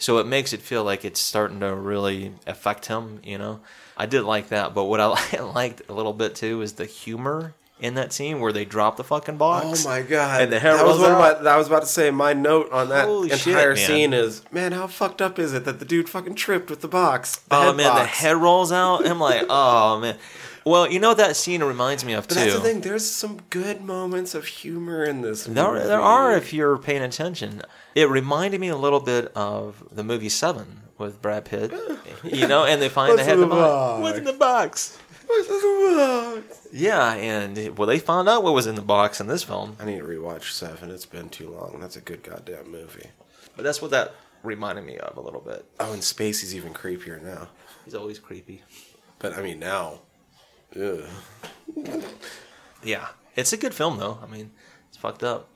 So it makes it feel like it's starting to really affect him. You know, I did like that. But what I liked a little bit too is the humor in that scene where they drop the fucking oh box. Oh my god! And the hair that was rolls one of out. my. I was about to say my note on that Holy entire man. scene is man, how fucked up is it that the dude fucking tripped with the box? The Oh man, the head rolls out. I'm like, oh man. Well, you know what that scene reminds me of But too. that's the thing. There's some good moments of humor in this. There, movie. there are if you're paying attention. It reminded me a little bit of the movie Seven with Brad Pitt. You know, and they find What's the head in in the the box. box? What's in the box? What's in the box? Yeah, and well, they found out what was in the box in this film. I need to rewatch Seven. It's been too long. That's a good goddamn movie. But that's what that reminded me of a little bit. Oh, and Spacey's even creepier now. He's always creepy. But I mean now, ugh. Yeah, it's a good film though. I mean, it's fucked up.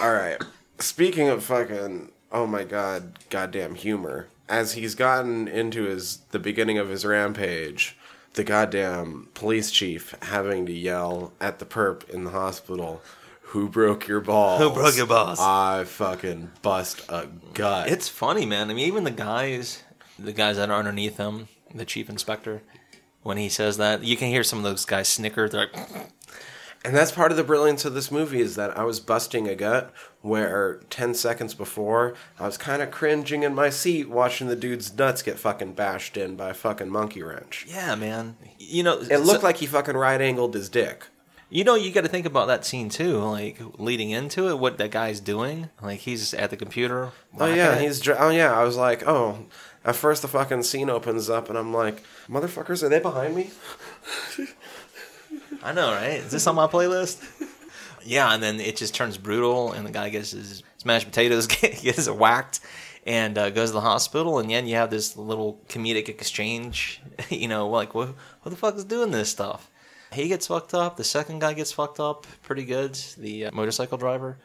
All right. Speaking of fucking, oh my god, goddamn humor. As he's gotten into his the beginning of his rampage, the goddamn police chief having to yell at the perp in the hospital, "Who broke your balls? Who broke your balls?" I fucking bust a gut. It's funny, man. I mean, even the guys, the guys that are underneath him, the chief inspector, when he says that, you can hear some of those guys snicker. They're like, And that's part of the brilliance of this movie is that I was busting a gut where 10 seconds before I was kind of cringing in my seat watching the dude's nuts get fucking bashed in by a fucking monkey wrench. yeah, man. You know, It looked like he fucking right angled his dick. You know, you got to think about that scene too, like leading into it, what that guy's doing. Like he's at the computer. Oh yeah, it. he's. dr- Oh yeah, I was like, oh. At first, the fucking scene opens up, and I'm like, motherfuckers, are they behind me? I know, right? Is this on my playlist? yeah, and then it just turns brutal, and the guy gets his smashed potatoes gets whacked, and uh, goes to the hospital, and then you have this little comedic exchange. You know, like what, what the fuck is doing this stuff? He gets fucked up. The second guy gets fucked up pretty good. The uh, motorcycle driver,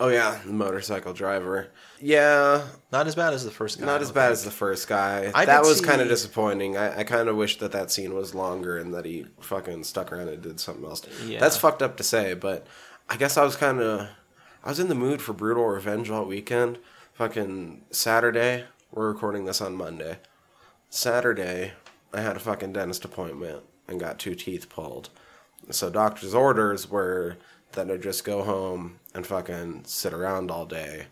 Oh yeah, the motorcycle driver. Yeah, not as bad as the first guy. not as don't bad think. as the first guy. I that did was kind of disappointing. I, I kind of wish that that scene was longer and that he fucking stuck around and did something else. Yeah. That's fucked up to say, but I guess I was kind of I was in the mood for brutal revenge all weekend. Fucking Saturday, we're recording this on Monday. Saturday, I had a fucking dentist appointment and got two teeth pulled. So doctor's orders were that I just go home and fucking sit around all day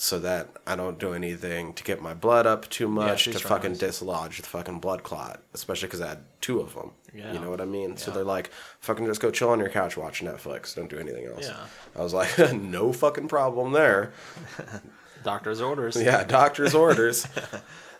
so that I don't do anything to get my blood up too much too to fucking dislodge the fucking blood clot, especially because I had two of them. Yeah. You know what I mean? So they're like, fucking just go chill on your couch, watch Netflix, don't do anything else. Yeah. I was like, no fucking problem there. Doctor's orders. Yeah, doctor's orders.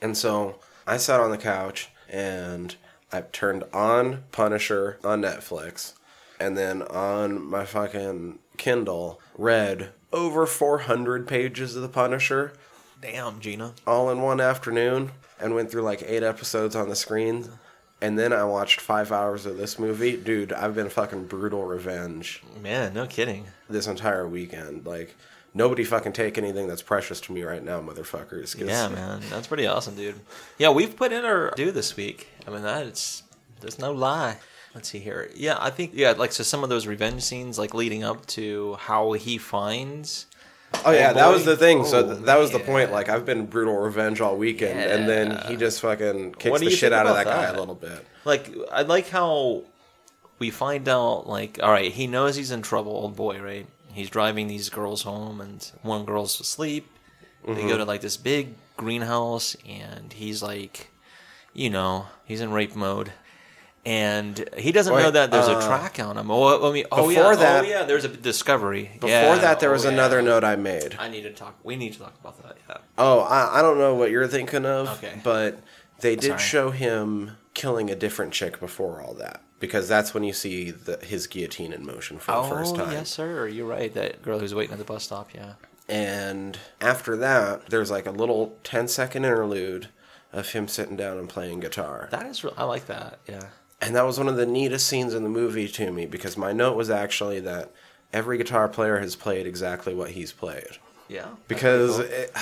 And so I sat on the couch and I turned on Punisher on Netflix and then on my fucking Kindle read over 400 pages of The Punisher Damn, Gina. all in one afternoon and went through like eight episodes on the screen. And then I watched five hours of this movie. Dude, I've been fucking brutal revenge Man, no kidding. this entire weekend. Like, nobody fucking take anything that's precious to me right now, motherfuckers. Yeah, man, that's pretty awesome, dude. Yeah, we've put in our due this week. I mean, that's there's no lie. Let's see here. Yeah, I think yeah, like so some of those revenge scenes, like leading up to how he finds. Oh yeah, Oh, that was the thing. so Oh, th- that was the point. Like I've been brutal revenge all weekend, and then he just fucking kicks the shit out of about that guy a little bit. Like, I like how we find out. Like, all right, he knows he's in trouble, old boy, right? He's driving these girls home, and one girl's asleep. They Mm-hmm. go to like this big greenhouse, and he's like, you know, he's in rape mode. And he doesn't Wait, know that there's a uh, track on him. Oh, I mean, oh before yeah, that- oh yeah, there's a discovery. Before Yeah, that, there was oh, yeah. another note I made. I need to talk. We need to talk about that. Yeah. Oh, I, I don't know what you're thinking of, Okay. but they did Sorry. show him killing a different chick before all that because that's when you see the, his guillotine in motion for the Oh first time. yes, sir. You're right. That girl who's waiting at the bus stop. Yeah. And after that, there's like a little 10 second interlude of him sitting down and playing guitar. That is. Real, I like that. Yeah. And that was one of the neatest scenes in the movie to me because my note was actually that every guitar player has played exactly what he's played. Yeah. Because it,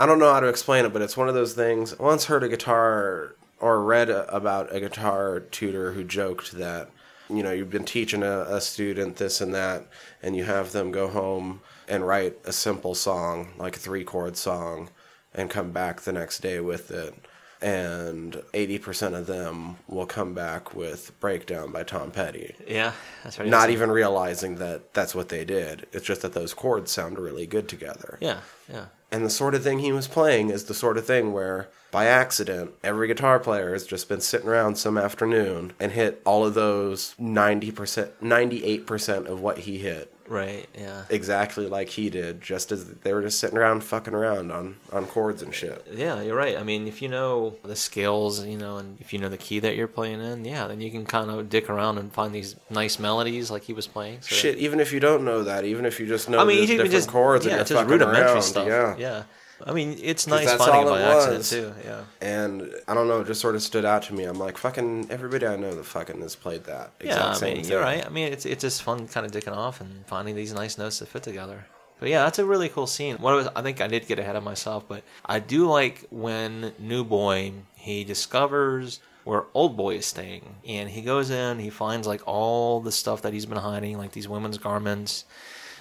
I don't know how to explain it, but it's one of those things. I once heard a guitar or read a, about a guitar tutor who joked that, you know, you've been teaching a, a student this and that, and you have them go home and write a simple song, like a three chord song, and come back the next day with it. And 80% of them will come back with Breakdown by Tom Petty Yeah, that's right. not even realizing that that's what they did. It's just that those chords sound really good together. Yeah, yeah. And the sort of thing he was playing is the sort of thing where, by accident, every guitar player has just been sitting around some afternoon and hit all of those 90%, 98% of what he hit. Right. Yeah. Exactly like he did, just as they were just sitting around fucking around on, on chords and shit. Yeah, you're right. I mean, if you know the scales, you know, and if you know the key that you're playing in, yeah, then you can kind of dick around and find these nice melodies like he was playing. So Shit, even if you don't know that, even if you just know I mean, the you can different just chords yeah, and you're just fucking rudimentary around, stuff. yeah. yeah. I mean, it's nice that's finding it all by it accident too. Yeah. And I don't know, it just sort of stood out to me. I'm like, fucking everybody I know that fucking has played that. Yeah, exact I same mean, thing. you're right. I mean, it's it's just fun, kind of dicking off and finding these nice notes that fit together. But yeah, that's a really cool scene. What I was, I think I did get ahead of myself, but I do like when New Boy he discovers where Old Boy is staying, and he goes in, he finds like all the stuff that he's been hiding, like these women's garments.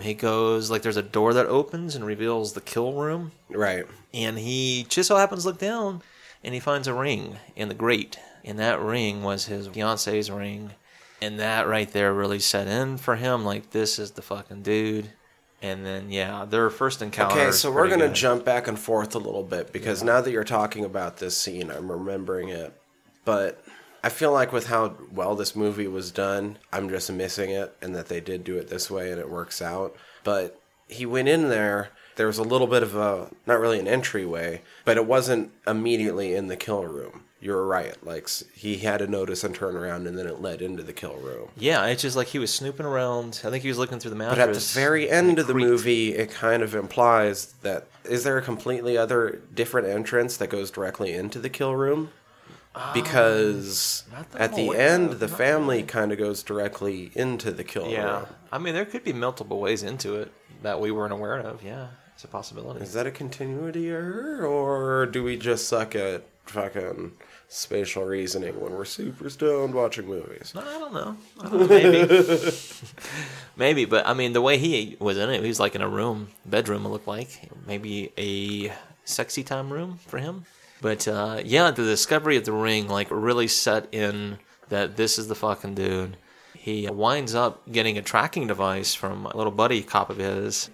He goes like there's a door that opens and reveals the kill room, Right. and he just so happens to look down and he finds a ring in the grate and that ring was his fiance's ring and that right there really set in for him like this is the fucking dude and then yeah their first encounter Okay, so we're going to good. jump back and forth a little bit because now that you're talking about this scene, I'm remembering it. But I feel like with how well this movie was done, I'm just missing it, and that they did do it this way and it works out. But he went in there. There was a little bit of a not really an entryway, but it wasn't immediately in the kill room. You're right. Like he had to notice and turn around, and then it led into the kill room. Yeah, it's just like he was snooping around. I think he was looking through the mattress. But at the very end of the movie, it kind of implies that is there a completely other different entrance that goes directly into the kill room? Because Um, not at the end, the not family kind of goes directly into the kill Yeah, room. I mean, there could be multiple ways into it that we weren't aware of. Yeah, it's a possibility. Is that a continuity error, or do we just suck at fucking spatial reasoning when we're super stoned watching movies? No, I don't know. I don't know, Maybe, maybe, but I mean, the way he was in it, he was like in a room, bedroom. It looked like maybe a sexy time room for him. But uh, yeah, the discovery of the ring like really set in that this is the fucking dude. He winds up getting a tracking device from a little buddy cop of his.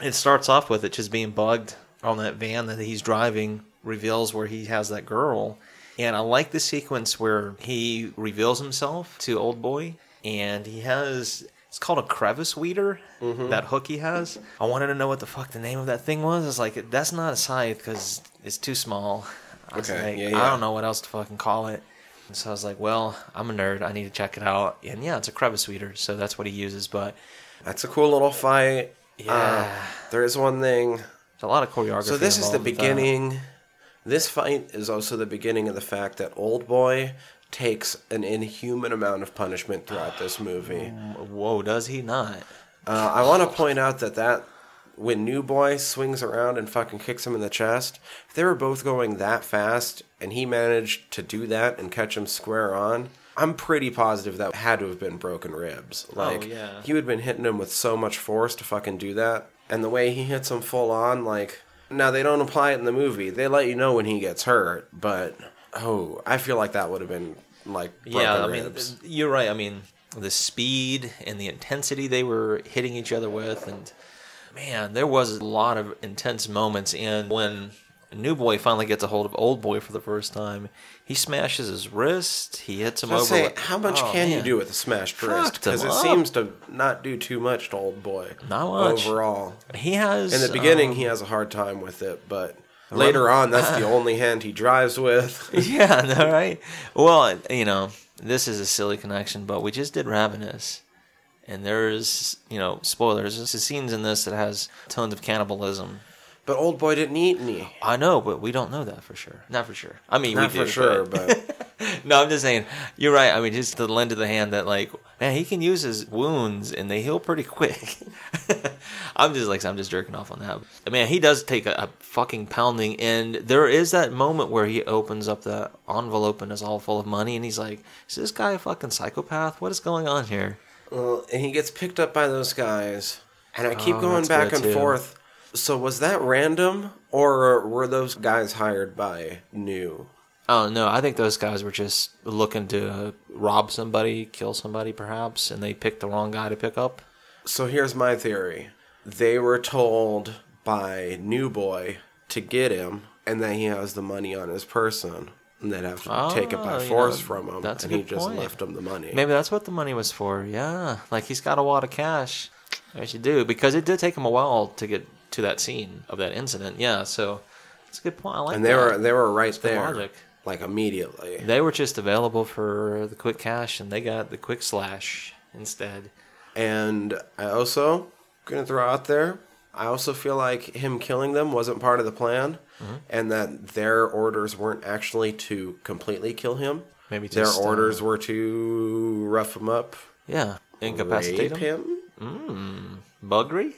It starts off with it just being bugged on that van that he's driving, reveals where he has that girl. And I like the sequence where he reveals himself to Old Boy, and he has. It's called a crevice weeder, that hook he has. I wanted to know what the fuck the name of that thing was. It's like, that's not a scythe because it's too small. I Okay, like, yeah, I don't know what else to fucking call it. And so I was like, well, I'm a nerd. I need to check it out. And yeah, it's a crevice weeder, so that's what he uses. But That's a cool little fight. Yeah. Uh, there is one thing. there's a lot of choreography. So this is the beginning. This fight is also the beginning of the fact that Old Boy takes an inhuman amount of punishment throughout this movie. Whoa, does he not? Uh, I want to point out that that when New Boy swings around and fucking kicks him in the chest, if they were both going that fast and he managed to do that and catch him square on, I'm pretty positive that had to have been broken ribs. Like yeah. he would have been hitting him with so much force to fucking do that, and the way he hits him full on, like now they don't apply it in the movie. They let you know when he gets hurt, but oh, I feel like that would have been like yeah, I mean, you're right. I mean, the speed and the intensity they were hitting each other with, and man, there was a lot of intense moments. And when New Boy finally gets a hold of Old Boy for the first time, he smashes his wrist. He hits him over. say, with- how much Oh, can you do with a smashed wrist? Fucked him Because it up. seems to not do too much to old boy. Not much. overall. He has In the beginning, um, he has a hard time with it, but later on, that's the only hand he drives with. yeah, know, right? Well, you know, this is a silly connection, but we just did Ravenous. And there's, you know, spoilers. There's scenes in this that has tons of cannibalism. But old boy didn't eat any. I know, but we don't know that for sure. Not for sure. I mean, Not we for do, sure, but- but no, I'm just saying. You're right. I mean, just the lend of the hand that, like, man, he can use his wounds and they heal pretty quick. I'm just like, I'm just jerking off on that. Man, he does take a, a fucking pounding, and there is that moment where he opens up that envelope and it's all full of money, and he's like, "Is this guy a fucking psychopath? What is going on here?" well, and he gets picked up by those guys, and I keep Oh, going back and too. forth. So was that random, or were those guys hired by New? Oh no, I think those guys were just looking to rob somebody, kill somebody, perhaps, and they picked the wrong guy to pick up. So here's my theory. They were told by New Boy to get him, and that he has the money on his person, and they'd have to take it Oh, by force know, from him, that's and he just point. left him the money. Maybe that's what the money was for. Yeah, like he's got a wad of cash. Yes, you do because it did take him a while to get to that scene of that incident. Yeah, so it's a good point. I like and they that. were they were right there, logic. like immediately. They were just available for the quick cash, and they got the quick slash instead. And I also gonna throw out there. I also feel like him killing them wasn't part of the plan, Mm-hmm. and that their orders weren't actually to completely kill him. Maybe their just, uh, orders were to rough him up, Yeah, incapacitate him. him. Buggery.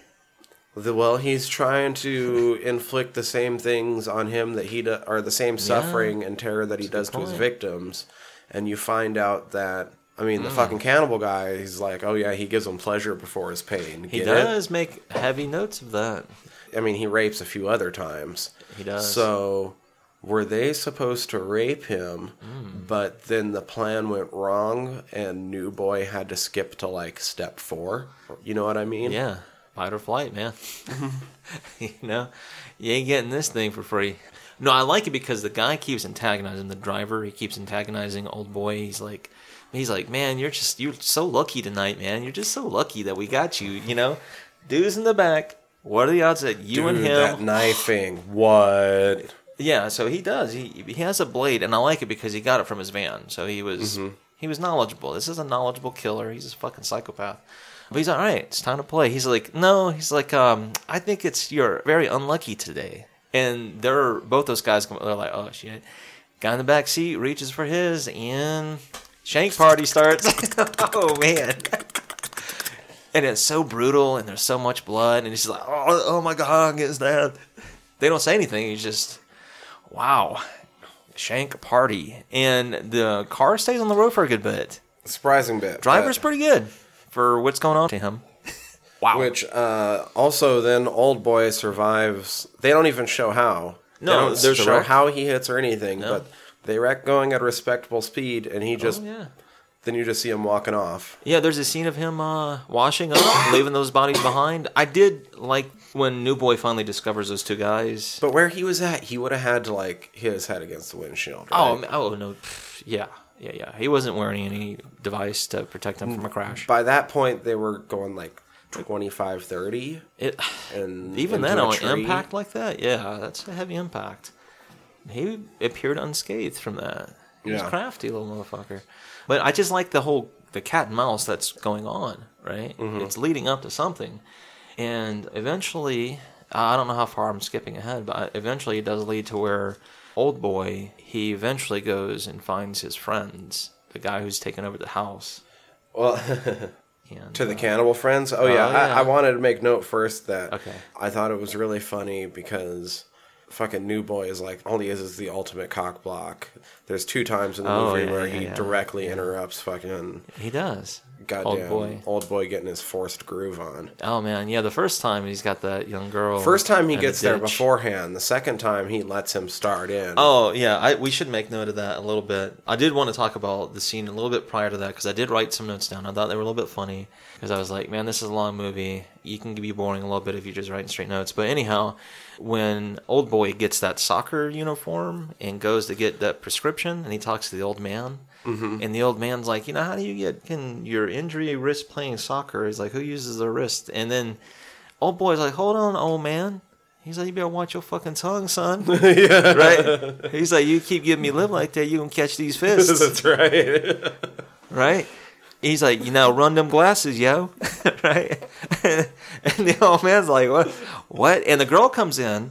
The, well, he's trying to inflict the same things on him that he do, or the same suffering and terror that he does to his victims, and you find out that I mean the fucking cannibal guy. He's like, oh yeah, he gives them pleasure before his pain. He Get it? does make heavy notes of that. I mean, he rapes a few other times. He does. So, were they supposed to rape him, Hmm. but then the plan went wrong and New Boy had to skip to like step four? You know what I mean? Yeah, fight or flight, man. Mm-hmm. you know, you ain't getting this thing for free. No, I like it because the guy keeps antagonizing the driver. He keeps antagonizing old boy. He's like, he's like, man, you're just you're so lucky tonight, man. You're just so lucky that we got you. You know, dude's in the back. What are the odds that you and him? that knifing. What? Yeah, so he does. He he has a blade, and I like it because he got it from his van. So he was mm-hmm. he was knowledgeable. This is a knowledgeable killer. He's a fucking psychopath. But he's like, all right. It's time to play. He's like, no. He's like, um, I think it's you're very unlucky today. And they're both those guys. They're like, oh shit. Guy in the back seat reaches for his, and shank party starts. oh man. And it's so brutal, and there's so much blood, and he's just like, oh, oh my god, is that? They don't say anything. He's just, wow, shank party, and the car stays on the road for a good bit. Surprising bit. Driver's pretty good for what's going on to him. Wow. Which uh, also then old boy survives. They don't even show how. No, they don't show wreck. how he hits or anything. No. But they wreck going at a respectable speed, and he just oh, yeah. then you just see him walking off. Yeah, there's a scene of him uh, washing up, leaving those bodies behind. I did like when New Boy finally discovers those two guys. But where he was at, he would have had to like hit his head against the windshield. Oh, right? ma- oh no, pff, yeah, yeah, yeah. He wasn't wearing any device to protect him from a crash. by that point they were going like 25, 30. It, and even then, on an impact like that, yeah, that's a heavy impact. He appeared unscathed from that. He was crafty, little motherfucker. But I just like the whole the cat and mouse that's going on. Right, Mm-hmm. it's leading up to something, and eventually, I don't know how far I'm skipping ahead, but eventually it does lead to where old boy he eventually goes and finds his friends, the guy who's taken over the house. Well, And, to the uh, cannibal friends. Oh yeah, Oh, yeah. I, I wanted to make note first that Okay. I thought it was really funny because fucking new boy is like all he is is the ultimate cock block. There's two times in the Oh, movie yeah, where yeah, he yeah. directly interrupts fucking he does. goddamn Old boy. getting his forced groove on. Oh man, yeah. The first time he's got that young girl. First time he in the gets there beforehand. The second time he lets him start in. Oh yeah, I, we should make note of that a little bit. I did want to talk about the scene a little bit prior to that because I did write some notes down. I thought they were a little bit funny because I was like, man, this is a long movie. You can be boring a little bit if you're just writing straight notes. But anyhow, when old boy gets that soccer uniform and goes to get that prescription, and he talks to the old man. Mm-hmm. And the old man's like, you know, how do you get can your injury wrist playing soccer? He's like, who uses their wrist? And then old boy's like, hold on, old man. He's like, you better watch your fucking tongue, son. Right? He's like, you keep giving me lip like that, you gonna catch these fists, That's right. right? He's like, you now run them glasses, yo, right? and the old man's like, what? What? And the girl comes in,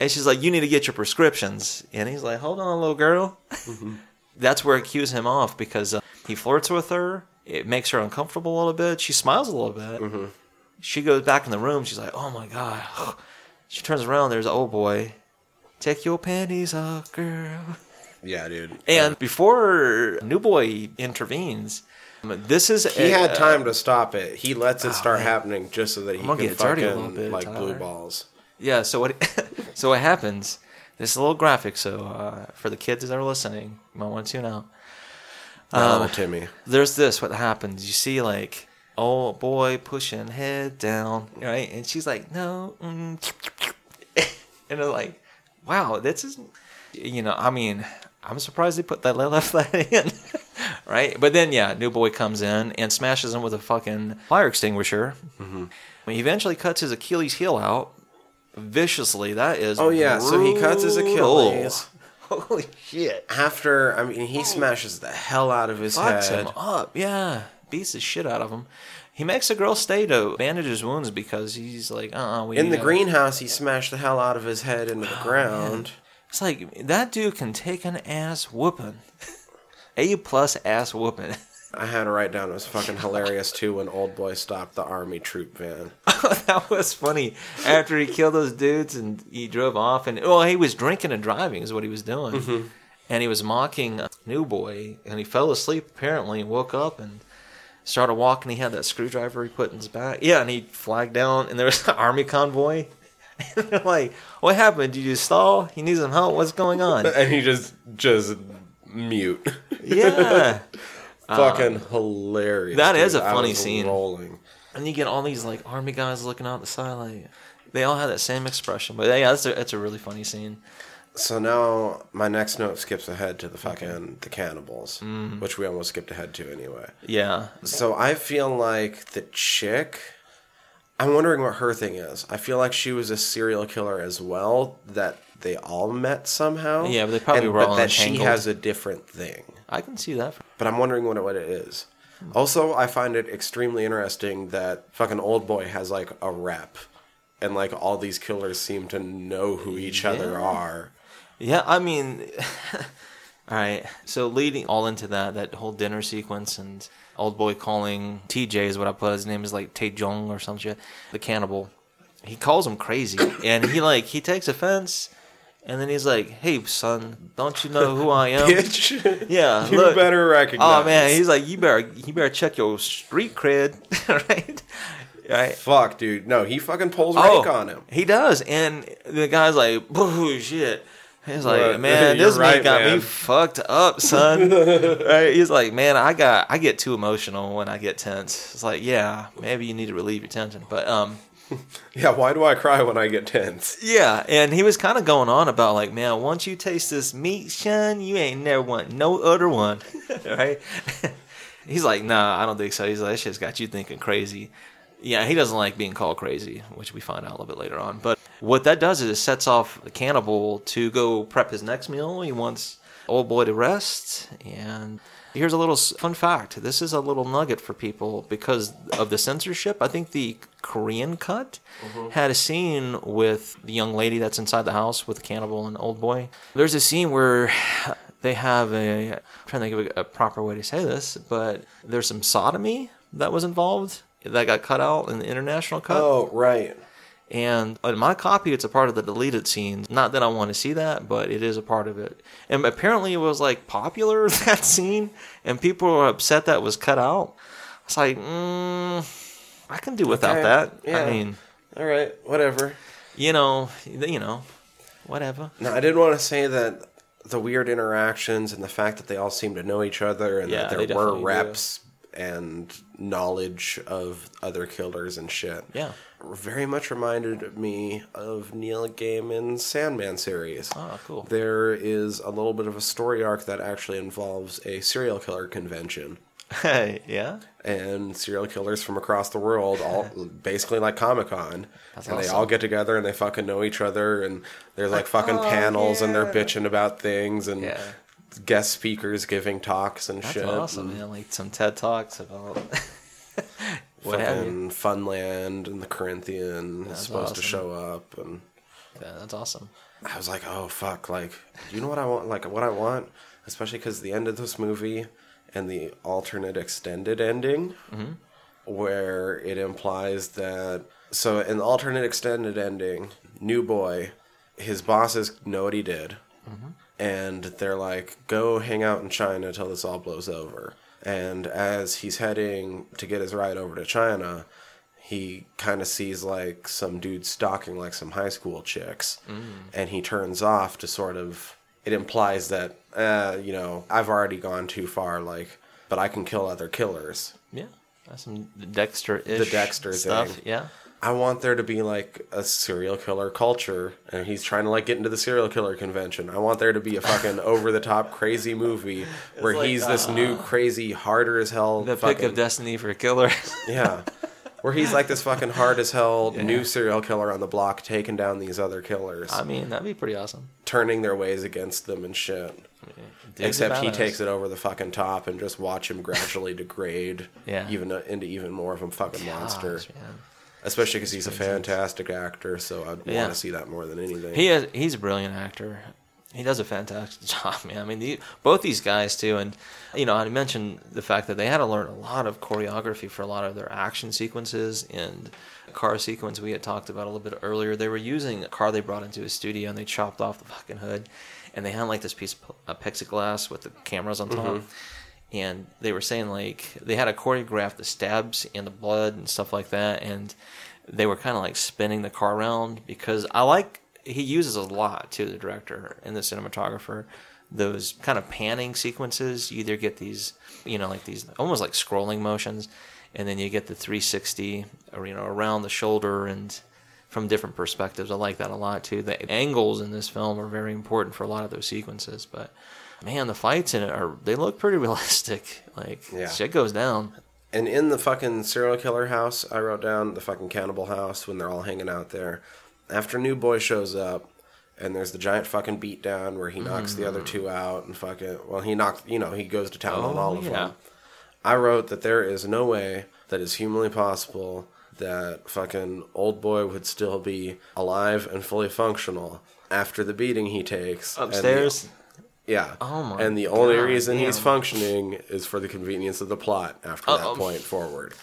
and she's like, you need to get your prescriptions. And he's like, hold on, little girl. Mm-hmm. That's where it cues him off because uh, he flirts with her. It makes her uncomfortable a little bit. She smiles a little bit. Mm-hmm. She goes back in the room. She's like, oh my god. She turns around. There's an old boy. Take your panties off, girl. yeah, dude. And before New Boy intervenes, this is he a- had uh, time to stop it. He lets it oh, start man. happening just so that he can get dirty a fucking bit, like blue balls. Yeah. So what? so what happens? This is a little graphic. So uh, for the kids that are listening, you might want to tune out. Oh, Um, Timmy. There's this. What happens? You see like oh boy pushing head down, right? And she's like, no. Mm. and they're like, wow, this is, you know, I mean, I'm surprised they put that left that in, right? But then yeah, new boy comes in and smashes him with a fucking fire extinguisher. Mm-hmm. He eventually cuts his Achilles heel out viciously. That is. Oh yeah, so he cuts his brutal. Achilles. Holy shit! After, I mean, he smashes the hell out of his fucks head. him up. Yeah, beats the shit out of him. He makes the girl stay to bandage his wounds because he's like, uh, uh we In the greenhouse, he smashed the hell out of his head into the ground. It's like that dude can take an ass whooping, a plus ass whooping. I had to write down it was fucking hilarious too when old boy stopped the army troop van. that was funny. After he killed those dudes and he drove off, and well, he was drinking and driving is what he was doing, Mm-hmm. and he was mocking a new boy, and he fell asleep apparently and woke up and started walking. He had that screwdriver he put in his back. Yeah, and he flagged down, and there was an army convoy. And they're like, "What happened? Did you stall? He needs some help? What's going on?" And he just, just mute. yeah. Fucking hilarious. that is dude. a I funny was scene. Rolling. And you get all these like army guys looking out the side, like they all have that same expression. But yeah, it's a it's a really funny scene. So now my next note skips ahead to the fucking the cannibals, Mm. which we almost skipped ahead to anyway. Yeah. So I feel like the chick. I'm wondering what her thing is. I feel like she was a serial killer as well. That they all met somehow. Yeah, but they probably were but all that she has a different thing. I can see that. But I'm wondering what it, what it is. Also, I find it extremely interesting that fucking old boy has like a rep, and like all these killers seem to know who each other are. Yeah, I mean, all right. So leading all into that, that whole dinner sequence and old boy calling TJ is what I put. His name is like Tae Jong or some shit. The cannibal. He calls him crazy, and he like he takes offense, and then he's like, "Hey, son, don't you know who I am?" Bitch, Yeah, you look. better recognize. Oh man, he's like, "You better, you better check your street cred, right?" Right. fuck, dude. No, he fucking pulls Oh, rank on him. He does, and the guy's like, shit.' He's like. "Man, this man right, got me fucked up, son." right? He's like, "Man, I got, I get too emotional when I get tense." It's like, yeah, maybe you need to relieve your tension, but um, Yeah, why do I cry when I get tense? yeah. And he was kind of going on about like, man, once you taste this meat, son, you ain't never want no other one, right? He's like, nah, I don't think so. He's like, that shit's got you thinking crazy. Yeah, he doesn't like being called crazy, which we find out a little bit later on. But what that does is it sets off the cannibal to go prep his next meal. He wants old boy to rest. And here's a little fun fact this is a little nugget for people because of the censorship. I think the Korean cut mm-hmm. had a scene with the young lady that's inside the house with the cannibal and old boy. There's a scene where they have a I'm trying to think of a, a proper way to say this, but there's some sodomy that was involved that got cut out in the international cut. Oh, right. And in my copy, it's a part of the deleted scenes. Not that I want to see that, but it is a part of it. And apparently, it was like popular that scene, and people were upset that it was cut out. It's like, mm, I can do without Okay, that. yeah. I mean, All right, whatever. you know, you know, whatever. No, I did want to say that the weird interactions and the fact that they all seem to know each other and Yeah, that there were definitely do. reps and knowledge of other killers and shit. Yeah. Very much reminded me of Neil Gaiman's Sandman series. Oh, cool. There is a little bit of a story arc that actually involves a serial killer convention. yeah. and serial killers from across the world, all basically like Comic Con, That's and they all get together and they fucking know each other, and there's like fucking panels, and they're bitching about things, and Oh, Yeah. guest speakers giving talks and That's shit. awesome, and man. Like some TED Talks about what. Fucking Funland and the Corinthian is That's supposed to show up, and Yeah, that's awesome. I was like, oh fuck, like, you know what I want? Like, what I want, especially because the end of this movie and the alternate extended ending, mm-hmm. where it implies that. So, in the alternate extended ending, New Boy, his bosses know what he did, mm-hmm. and they're like, go hang out in China till this all blows over. And as he's heading to get his ride over to China, he kind of sees like some dude stalking like some high school chicks and he turns off to sort of it implies that uh, you know i've already gone too far like but i can kill other killers Yeah, that's some Dexter ish. The Dexter stuff. thing. Yeah, i want there to be like a serial killer culture and he's trying to like get into the serial killer convention i want there to be a fucking over the top crazy movie where like, he's this new crazy harder as hell the fucking, pick of destiny for killers. Yeah. Where he's like this fucking hard as hell new serial killer on the block taking down these other killers, I mean, that'd be pretty awesome. turning their ways against them and shit. Except he badass. takes it over the fucking top and just watch him gradually degrade Yeah. even uh, into even more of a fucking monster. Man. Especially because he's a fantastic actor, so I'd Yeah. want to see that more than anything. He is, he's a brilliant actor. He does a fantastic job, man. I mean, the, both these guys too, and you know, I mentioned the fact that they had to learn a lot of choreography for a lot of their action sequences and car sequence we had talked about a little bit earlier. They were using a car they brought into a studio and they chopped off the fucking hood, and they had like this piece of plexiglass with the cameras on top. Mm-hmm. And they were saying like they had to choreograph the stabs and the blood and stuff like that, and they were kind of like spinning the car around because I like he uses a lot to the director and the cinematographer those kind of panning sequences you either get these you know like these almost like scrolling motions and then you get the 360 or you know around the shoulder and from different perspectives. I like that a lot too. The angles in this film are very important for a lot of those sequences. But man, the fights in it are they look pretty realistic. Like Yeah. shit goes down. And in the fucking serial killer house, I wrote down the fucking cannibal house when they're all hanging out there. After New Boy shows up, and there's the giant fucking beatdown where he knocks the other mm. two out and fucking well, he knocks you know he goes to town on Oh, all of yeah. them. I wrote that there is no way that is humanly possible that fucking old boy would still be alive and fully functional after the beating he takes and the- Upstairs. Yeah. Oh my And the only God reason he's functioning is for the convenience of the plot after Uh, that point forward.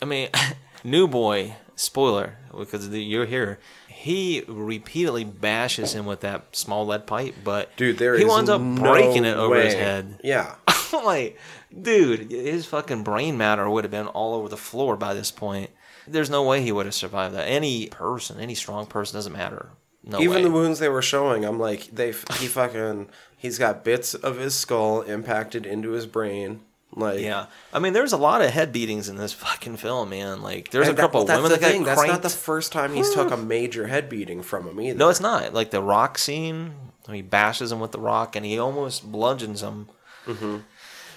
I mean, New Boy, spoiler, because the, you're here. He repeatedly bashes him with that small lead pipe, but Dude, there he winds up no breaking it over his head. Yeah. Like, dude, his fucking brain matter would have been all over the floor by this point. There's no way he would have survived that. Any person, any strong person, doesn't matter. No Even way. the wounds they were showing, I'm like, they he fucking he's got bits of his skull impacted into his brain. Like yeah, I mean, there's a lot of head beatings in this fucking film, man. Like, there's a that- couple women that's that got thing. That's not the first time he's took a major head beating from him either. No, it's not. Like the rock scene, he bashes him with the rock and he almost bludgeons him. Mm-hmm.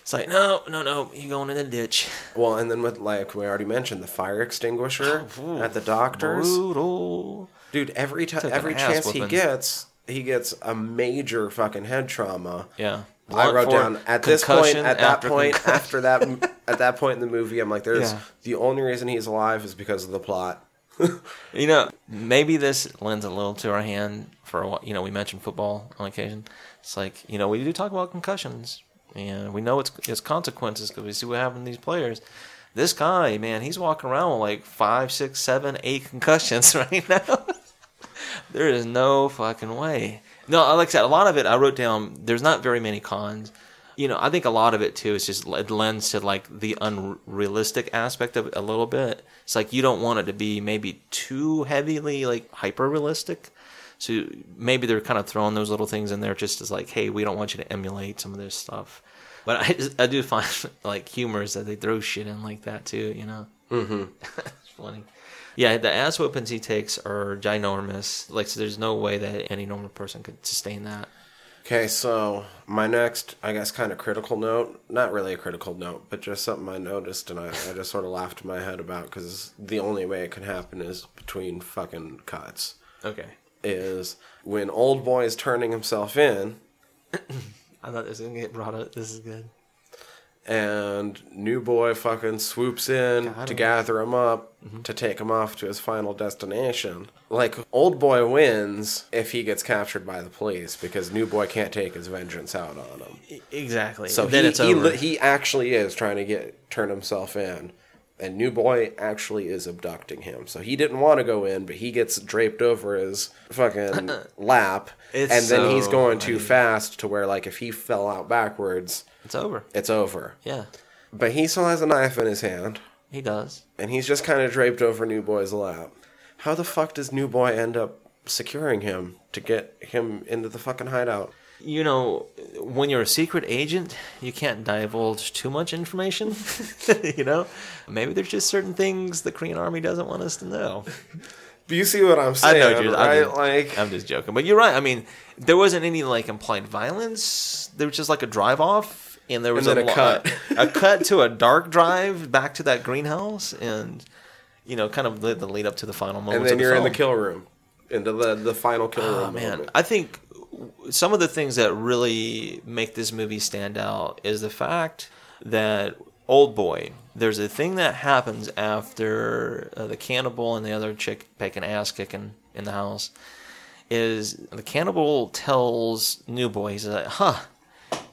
It's like, no, no, no, you going in the ditch. Well, and then with like we already mentioned the fire extinguisher at the doctor's. Brutal. Dude, every time, every chance he gets, he gets a major fucking head trauma. Yeah. I wrote down at this point, at that point, concussion. after that, at that point in the movie, I'm like, there's Yeah. the only reason he's alive is because of the plot. You know, maybe this lends a little to our hand for a while. You know, we mentioned football on occasion. It's like, you know, we do talk about concussions, and we know it's, it's consequences because we see what happened to these players. This guy, man, he's walking around with like five, six, seven, eight concussions right now. There is no fucking way. No, like I said, a lot of it I wrote down. There's not very many cons. You know, I think a lot of it too is just it lends to like the unrealistic aspect of it a little bit. It's like you don't want it to be maybe too heavily like hyper realistic. So maybe they're kind of throwing those little things in there just as like, hey, we don't want you to emulate some of this stuff. But I, just- I do find like humor is that they throw shit in like that too. You know, mm-hmm. it's funny. Yeah, the ass whoopings he takes are ginormous. Like, so there's no way that any normal person could sustain that. Okay, so my next, I guess, kind of critical note, not really a critical note, but just something I noticed and I, I just sort of laughed in my head about because the only way it can happen is between fucking cuts. Okay. Is when old boy is turning himself in I thought this was gonna get brought up. This is good. And new boy fucking swoops in to gather him up mm-hmm. to take him off to his final destination. Like old boy wins if he gets captured by the police because new boy can't take his vengeance out on him. Exactly. So then he, it's he, over. li- he actually is trying to get turn himself in, and New Boy actually is abducting him. So he didn't want to go in, but he gets draped over his fucking lap, It's and then he's going too fast to where like if he fell out backwards, it's over. it's over. Yeah, But he still has a knife in his hand, he does. and he's just kind of draped over New Boy's lap. How the fuck does New Boy end up securing him to get him into the fucking hideout? You know, when you're a secret agent, you can't divulge too much information. you know, maybe there's just certain things the Korean Army doesn't want us to know. Do you see what I'm I saying? know, right? I'm, just, like I'm just joking, but you're right. I mean, there wasn't any like implied violence. There was just like a drive off, and there was And then a lo- cut. a cut to a dark drive back to that greenhouse, and you know, kind of the, the lead up to the final moment. and then of the you're in the film. kill room, into the the final kill room. Oh man, moment. I think some of the things that really make this movie stand out is the fact that old boy. There's a thing that happens after uh, the cannibal and the other chick taking ass kicking in the house. Is the cannibal tells new boy, he's like, huh?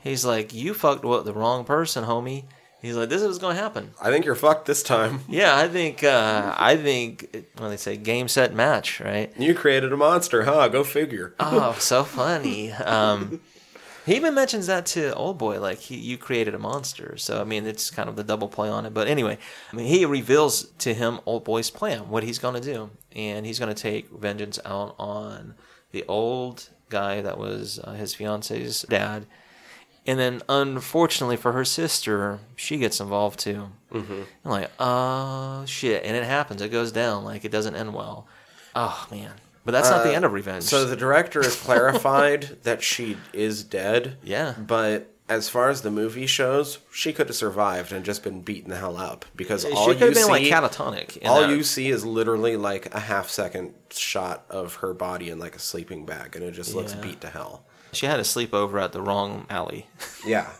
He's like, you fucked with the wrong person, homie. He's like, this is what's gonna happen. I think you're fucked this time. Yeah, I think, uh, I think, when they say game, set, match, right? You created a monster, huh? Go figure. Oh, so funny. Um, he even mentions that to Old Boy, like he, you created a monster. So I mean, it's kind of the double play on it. But anyway, I mean, he reveals to him Old Boy's plan, what he's going to do, and he's going to take vengeance out on the old guy that was uh, his fiance's dad. And then, unfortunately for her sister, she gets involved too. Mm-hmm. I'm like, oh shit! And it happens. It goes down. Like it doesn't end well. Oh man, but that's not the Uh, end of Revenge. So the director has clarified that she is dead. Yeah. But as far as the movie shows, she could have survived and just been beaten the hell up because she all could you have been see, like catatonic. all that. you see is literally like a half second shot of her body in like a sleeping bag, and it just looks Yeah. beat to hell. She had a sleepover at the wrong alley. Yeah,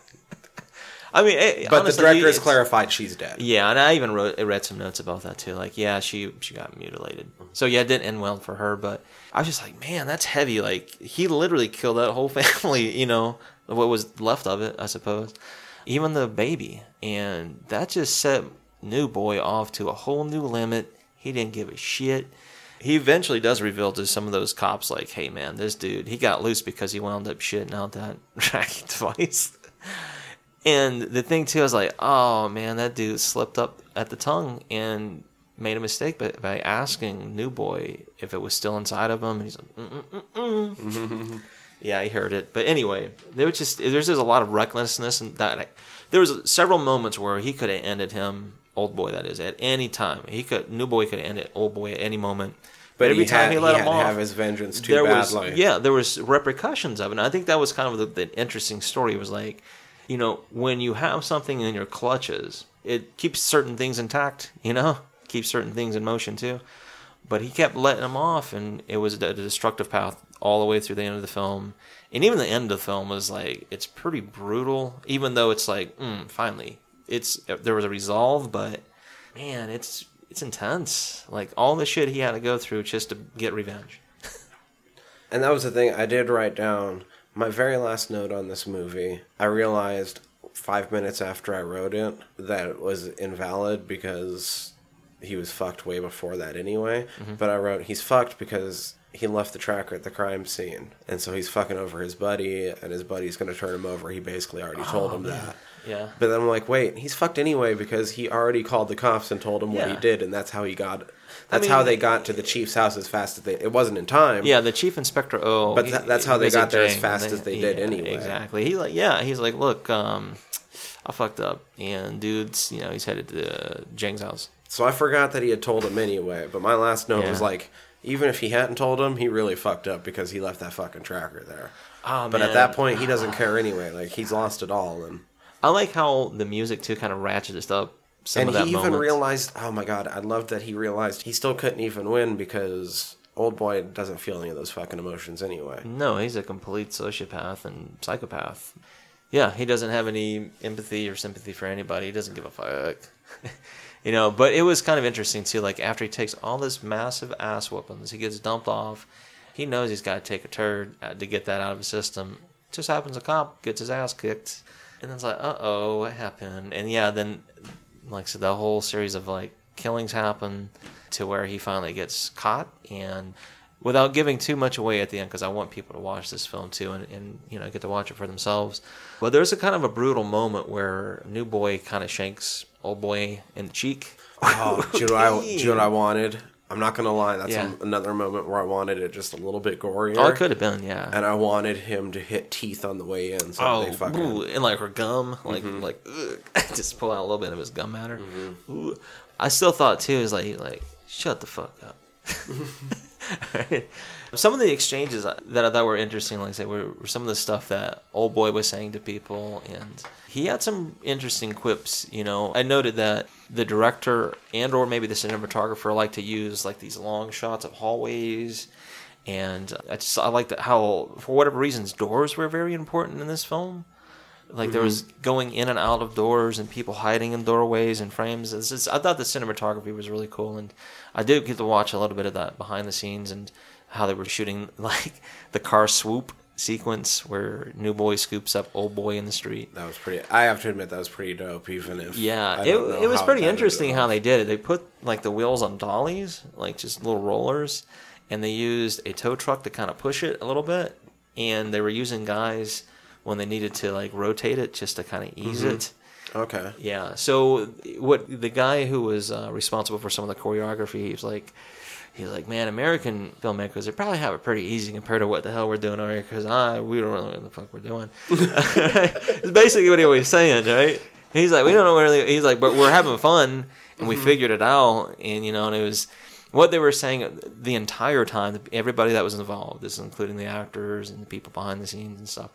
I mean, it, but honestly, the director has clarified she's dead. Yeah, and I even wrote I read some notes about that too. Like, yeah, she she got mutilated. Mm-hmm. So yeah, it didn't end well for her. But I was just like, man, that's heavy. Like he literally killed that whole family. You know, what was left of it, I suppose. Even the baby, and that just set new boy off to a whole new limit. He didn't give a shit. He eventually does reveal to some of those cops, like, hey man, this dude, he got loose because he wound up shitting out that tracking device. And the thing too, I was like, oh man, that dude slipped up at the tongue and made a mistake by, by asking New Boy if it was still inside of him. And he's like, mm, mm, mm, mm. yeah, he heard it. But anyway, there was just there's just a lot of recklessness and that. There was several moments where he could have ended him, old boy that is, at any time. He could New Boy could end it old boy at any moment. But, every he time had, he let he him off, have his vengeance too there was badly. yeah there was repercussions of it. And i think that was kind of the, the interesting story. Was like you know when you have something in your clutches it keeps certain things intact you know? Keeps certain things in motion too. But he kept letting them off and it was a destructive path all the way through the end of the film. And even the end of the film was like it's pretty brutal even though it's like mm, finally it's there was a resolve but man it's it's intense like all the shit he had to go through just to get revenge And that was the thing I did write down. My very last note on this movie, I realized five minutes after I wrote it that it was invalid because he was fucked way before that anyway. Mm-hmm. But I wrote, he's fucked because he left the tracker at the crime scene. And so he's fucking over his buddy, and his buddy's going to turn him over. He basically already told him oh, that. Yeah But then I'm like, wait, he's fucked anyway because he already called the cops and told him what he did, and that's how he got. That's mean- how they got to the chief's house as fast as they. It wasn't in time. Yeah, the chief inspector. Oh, But tha- that's how they got there as fast and as they did anyway. Exactly. He like yeah. He's like, look, um, I fucked up, and dude's you know he's headed to uh, Jang's house. So I forgot that he had told him anyway. But my last note was like, even if he hadn't told him, he really fucked up because he left that fucking tracker there. Oh, But man. at that point, he doesn't care anyway. Like he's lost it all, and I like how the music too kind of ratchets up some and of that he even moment. realized. Oh my god, I loved that he realized he still couldn't even win because old boy doesn't feel any of those fucking emotions anyway. No, he's a complete sociopath and psychopath. Yeah, he doesn't have any empathy or sympathy for anybody. He doesn't give a fuck. you know, but it was kind of interesting too. Like after he takes all this massive ass whoopings, he gets dumped off. He knows he's got to take a turd uh, to get that out of his system. Just happens a cop gets his ass kicked, and then it's like, uh oh, what happened? And yeah, then like I said, the whole series of like killings happen to where he finally gets caught and without giving too much away at the end because i want people to watch this film too and, and you know get to watch it for themselves but there's a kind of a brutal moment where new boy kind of shanks old boy in the cheek Oh, do you know what I wanted? I'm not gonna lie. That's Yeah. a- another moment where I wanted it just a little bit gorier. oh it could have been yeah And I wanted him to hit teeth on the way in. So Oh, they fucking. Mm-hmm. ooh, and like her gum, like like ugh, just pull out a little bit of his gum matter. Mm-hmm. I still thought too is like like shut the fuck up. Right? Some of the exchanges that I thought were interesting, like I said, were, were some of the stuff that old boy was saying to people, and he had some interesting quips. You know, I noted that the director and or maybe the cinematographer like to use like these long shots of hallways and I just I liked how for whatever reasons doors were very important in this film. Like there was mm-hmm. going in and out of doors and people hiding in doorways and frames. Is, I thought the cinematography was really cool, and I did get to watch a little bit of that behind the scenes and how they were shooting like the car swoop sequence where new boy scoops up old boy in the street. That was pretty. I have to admit that was pretty dope. Even if Yeah, it, it was pretty interesting how they did it. They put like the wheels on dollies, like just little rollers, and they used a tow truck to kind of push it a little bit. And they were using guys when they needed to like rotate it just to kind of ease Mm-hmm. it. Okay. Yeah. So what the guy who was uh, responsible for some of the choreography, he was like, he's like, man, American filmmakers they probably have it pretty easy compared to what the hell we're doing over here because I we don't really know what the fuck we're doing. it's basically what he was saying, right? He's like, we don't know really. He's like, but we're having fun and we mm-hmm. figured it out, and you know, and it was. what they were saying the entire time, everybody that was involved, this is including the actors and the people behind the scenes and stuff.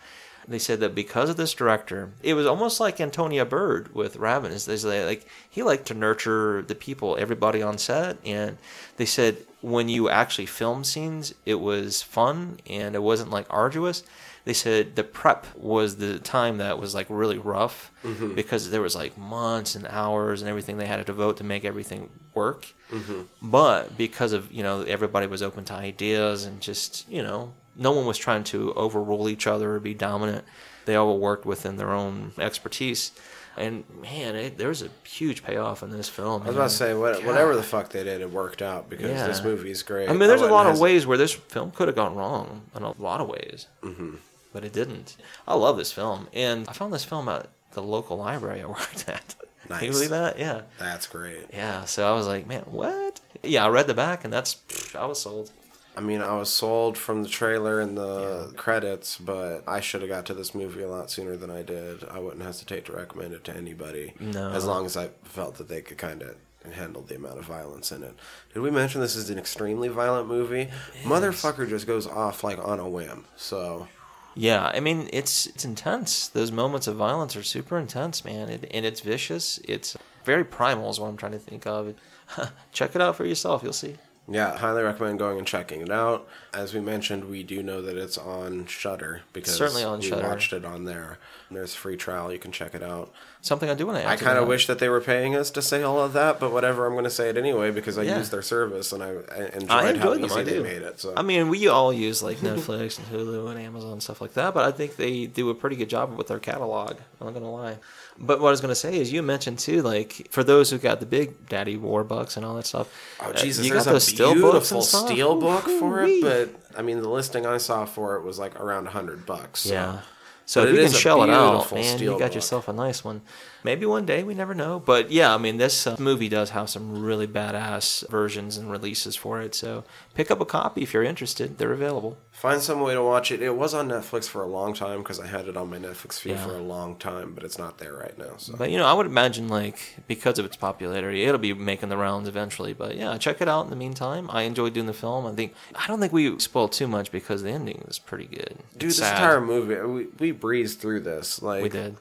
They said that because of this director, it was almost like Antonia Bird with Ravenous. They said like he liked to nurture the people, everybody on set, and they said when you actually film scenes, it was fun and it wasn't like arduous. They said the prep was the time that was like really rough mm-hmm. because there was like months and hours and everything they had to devote to make everything work. Mm-hmm. But because of you know everybody was open to ideas and just you know no one was trying to overrule each other or be dominant. They all worked within their own expertise. And man, it, there was a huge payoff in this film. I was about to say, what, whatever the fuck they did, it worked out because Yeah. this movie is great. I mean, there's a Oh, lot of ways where this film could have gone wrong in a lot of ways, mm-hmm. but it didn't. I love this film, and I found this film at the local library I worked at. Can you believe that? Yeah, That's great. yeah. So I was like, man, what? Yeah, I read the back, and that's I was sold. I mean, I was sold from the trailer and the credits, but I should have got to this movie a lot sooner than I did. I wouldn't hesitate to recommend it to anybody. No. As long as I felt that they could kind of handle the amount of violence in it. Did we mention this is an extremely violent movie? Motherfucker just goes off like on a whim. So, Yeah, I mean it's it's intense. Those moments of violence are super intense, man, it, and it's vicious. It's very primal, is what I'm trying to think of. Check it out for yourself. You'll see. Yeah, highly recommend going and checking it out. As we mentioned, we do know that it's on Shudder because Certainly on we Shudder. watched it on there. There's a free trial. You can check it out. Something I do want to add. I kind of wish that they were paying us to say all of that, but whatever. I'm going to say it anyway because I Yeah. use their service and I, I enjoyed, I how them. easy I they made it. So I mean, we all use like Netflix and Hulu and Amazon and stuff like that, but I think they do a pretty good job with their catalog. I'm not gonna lie. But what I was gonna say is, you mentioned too, like for those who got the big Daddy Warbucks and all that stuff. Oh uh, Jesus! you got a those steel books beautiful and stuff. steel book for it, Ooh-wee. But I mean the listing I saw for it was like around hundred bucks. so- Yeah. So But if you can shell it out, man, you got book. yourself a nice one. Maybe one day, we never know. But yeah, I mean, this uh, movie does have some really badass versions and releases for it. So pick up a copy if you're interested. They're available. Find some way to watch it. It was on Netflix for a long time because I had it on my Netflix feed Yeah. for a long time, but it's not there right now. So But you know, I would imagine like because of its popularity, it'll be making the rounds eventually. But yeah, check it out in the meantime. I enjoyed doing the film. I think I don't think we spoiled too much because the ending was pretty good. dude, It's this sad. entire movie we, we breezed through this. Like we did.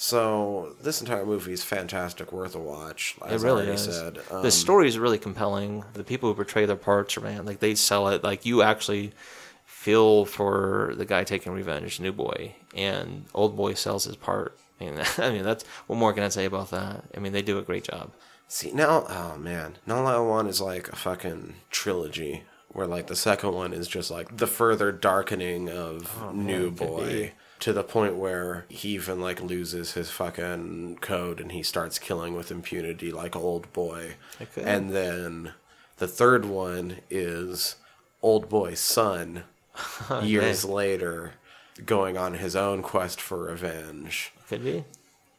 So this entire movie is fantastic, worth a watch. As It really I is. said, the Um, story is really compelling. The people who portray their parts are man, like they sell it. Like you actually feel for the guy taking revenge, new boy, and old boy sells his part. I mean, I mean that's what more can I say about that? I mean, they do a great job. See now, oh man, now I One is like a fucking trilogy, where like the second one is just like the further darkening of New Oh, could Boy be. To the point where he even like loses his fucking code and he starts killing with impunity like Old Boy, It could. Uh, and then the third one is Old Boy's son oh, years later going on his own quest for revenge Could be.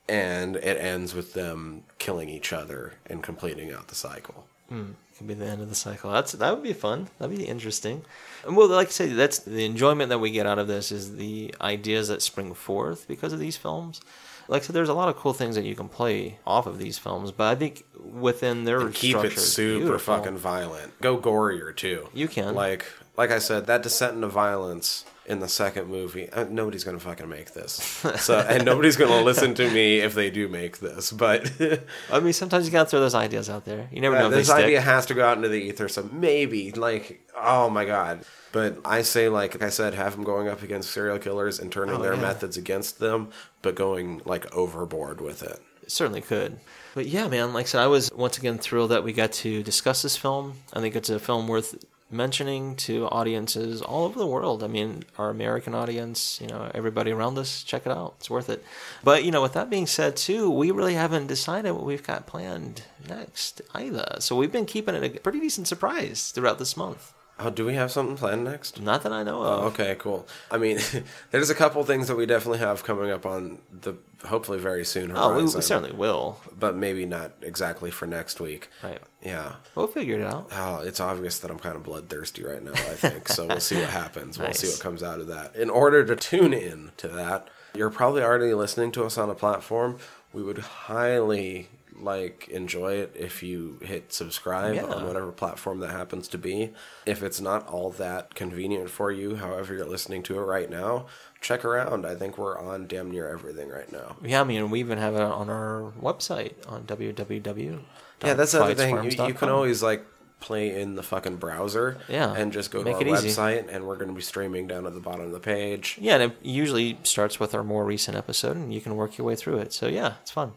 and it ends with them killing each other and completing out the cycle. Hmm. Could be the end of the cycle. That's that would be fun. That'd be interesting. And well, like I say, that's the enjoyment that we get out of this is the ideas that spring forth because of these films. Like I said, there's a lot of cool things that you can play off of these films, but I think within their And keep it super beautiful. fucking violent. Go gorier too. You can. Like like I said, that descent into violence in the second movie. Uh, nobody's gonna fucking make this. So and nobody's gonna listen to me if they do make this. But I mean, sometimes you gotta throw those ideas out there. You never know if this they stick. idea has to go out into the ether. So maybe like oh my god. But I say, like I said, have them going up against serial killers and turning Oh, their yeah. methods against them, but going like overboard with it. It certainly could. But yeah, man, like I said, I was once again thrilled that we got to discuss this film. I think it's a film worth mentioning to audiences all over the world. I mean, our American audience, you know, everybody around us, check it out. It's worth it. But, you know, with that being said, too, we really haven't decided what we've got planned next either. So we've been keeping it a pretty decent surprise throughout this month. Oh, do we have something planned next? Not that I know of. Oh, okay, cool. I mean, there's a couple things that we definitely have coming up on the hopefully very soon Oh, we, we certainly will. but maybe not exactly for next week. Right. Yeah. We'll figure it out. Oh, it's obvious that I'm kind of bloodthirsty right now, I think. so we'll see what happens. We'll see what comes out of that. In order to tune in to that, you're probably already listening to us on a platform. We would highly like enjoy it if you hit subscribe Yeah. on whatever platform that happens to be. If it's not all that convenient for you, however you're listening to it right now, check around. I think we're on damn near everything right now. Yeah, I mean, we even have it on our website on www. Yeah, that's the other thing. You, you can always like play in the fucking browser, Yeah, and just go to our it easy. website, and we're going to be streaming down at the bottom of the page. Yeah, and it usually starts with our more recent episode, and you can work your way through it. So yeah, it's fun.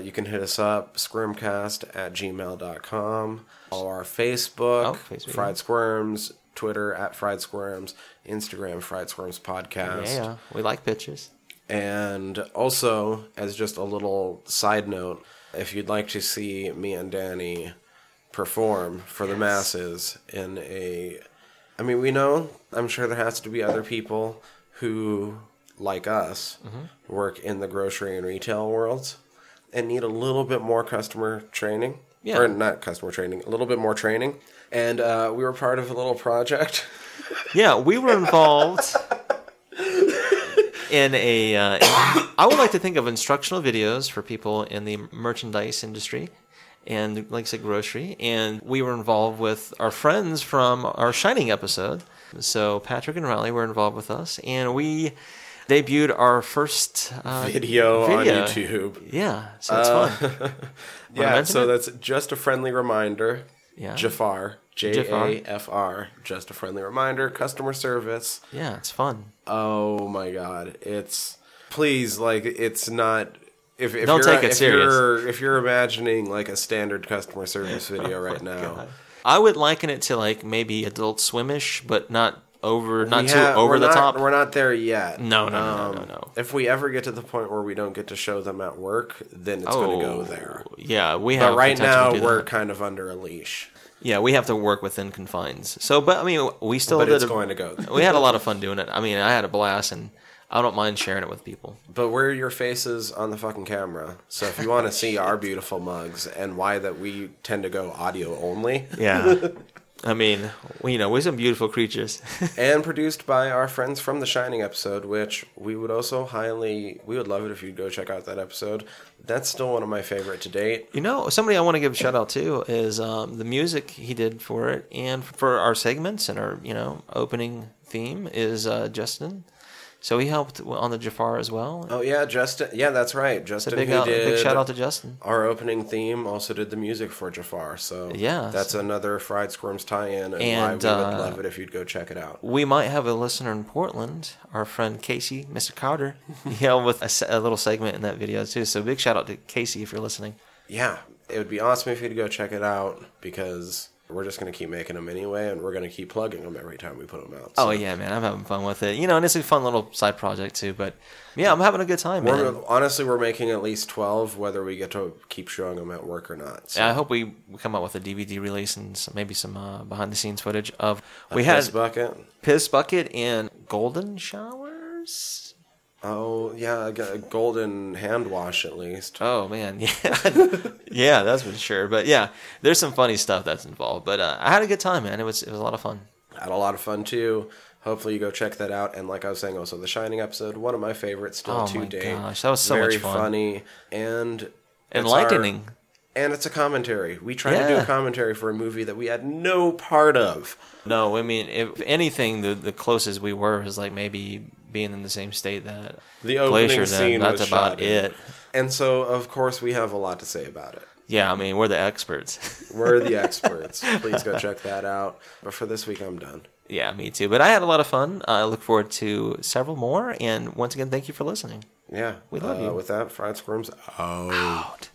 You can hit us up, squirmcast at gmail.com, or our Facebook, Oh, Facebook, Fried Squirms, Twitter at Fried Squirms, Instagram, Fried Squirms Podcast. Yeah, yeah, we like pictures. And also, as just a little side note, if you'd like to see me and Danny perform for the masses in a. I mean, we know, I'm sure there has to be other people who, like us, Mm-hmm. work in the grocery and retail worlds and need a little bit more customer training. Yeah. Or not customer training, a little bit more training. And uh, we were part of a little project. Yeah, we were involved in a. Uh, I would like to think of instructional videos for people in the merchandise industry and, like I said, grocery. And we were involved with our friends from our Shining episode. So Patrick and Riley were involved with us, and we debuted our first uh, Video, Video. on YouTube. Yeah, so it's fun. Yeah, so it? that's just a friendly reminder. Yeah. Jafar. J A F R. Just a friendly reminder. Customer service. Yeah, it's fun. Oh my god. It's please like it's not if, if Don't you're, take it if serious. You're, if you're imagining like a standard customer service video right now, I would liken it to like maybe Adult Swimish, but not over, not too have- over the not- top. We're not there yet. No, no, no, no, Um, no, no. If we ever get to the point where we don't get to show them at work, then it's going to go there. Yeah, we have. But right now we're that. kind of under a leash. yeah, we have to work within confines. So, but I mean, we still But did. it's a- going to go there. we had a lot of fun doing it. I mean, I had a blast, and I don't mind sharing it with people. But we're your faces on the fucking camera. So if you want to see our beautiful mugs and why that we tend to go audio only, Yeah. I mean, you know, we're some beautiful creatures. and produced by our friends from the Shining episode, which we would also highly, we would love it if you'd go check out that episode. That's still one of my favorite to date. You know, somebody I want to give a shout out to is um, the music he did for it and for our segments and our, you know, opening theme is uh, Justin. So he helped on the Jafar as well. Oh yeah, Justin. Yeah, that's right. so Justin, big, who out, did big shout out to Justin. our opening theme, also did the music for Jafar. So Yeah, that's so- another Fried Squirms tie-in, and, And, why we uh, would love it if you'd go check it out. We might have a listener in Portland, our friend Casey, Mr. Carter. yeah, with a, a little segment in that video too. So big shout out to Casey if you're listening. yeah, it would be awesome if you'd go check it out because we're just going to keep making them anyway, and we're going to keep plugging them every time we put them out. Oh yeah, man, I'm having fun with it. You know, and it's a fun little side project too. But yeah, I'm having a good time. We're, honestly, we're making at least 12, whether we get to keep showing them at work or not. So. Yeah, I hope we we come up with a DVD release and some, maybe some uh, behind the scenes footage of we A had piss bucket. piss bucket and golden showers. Oh, yeah, a golden hand wash at least. Oh man, yeah, yeah, that's for sure. But yeah, there's some funny stuff that's involved. But uh, I had a good time, man. It was it was a lot of fun. I Had a lot of fun too. Hopefully, you go check that out. And like I was saying, also the Shining episode, one of my favorites still Oh to my date. gosh, that was so Very much fun. funny and Enlightening. our- and it's a commentary. We tried to do a commentary for a movie that we had no part of. No, I mean, if anything, the the closest we were was like maybe being in the same state that The opening Glacier. scene that's was about shot in. it. And so, of course, we have a lot to say about it. Yeah, I mean, we're the experts. We're the experts. Please go check that out. But for this week, I'm done. yeah, me too. But I had a lot of fun. I look forward to several more. And once again, thank you for listening. Yeah. We love uh, you. With that, Fried Squirms out. Out.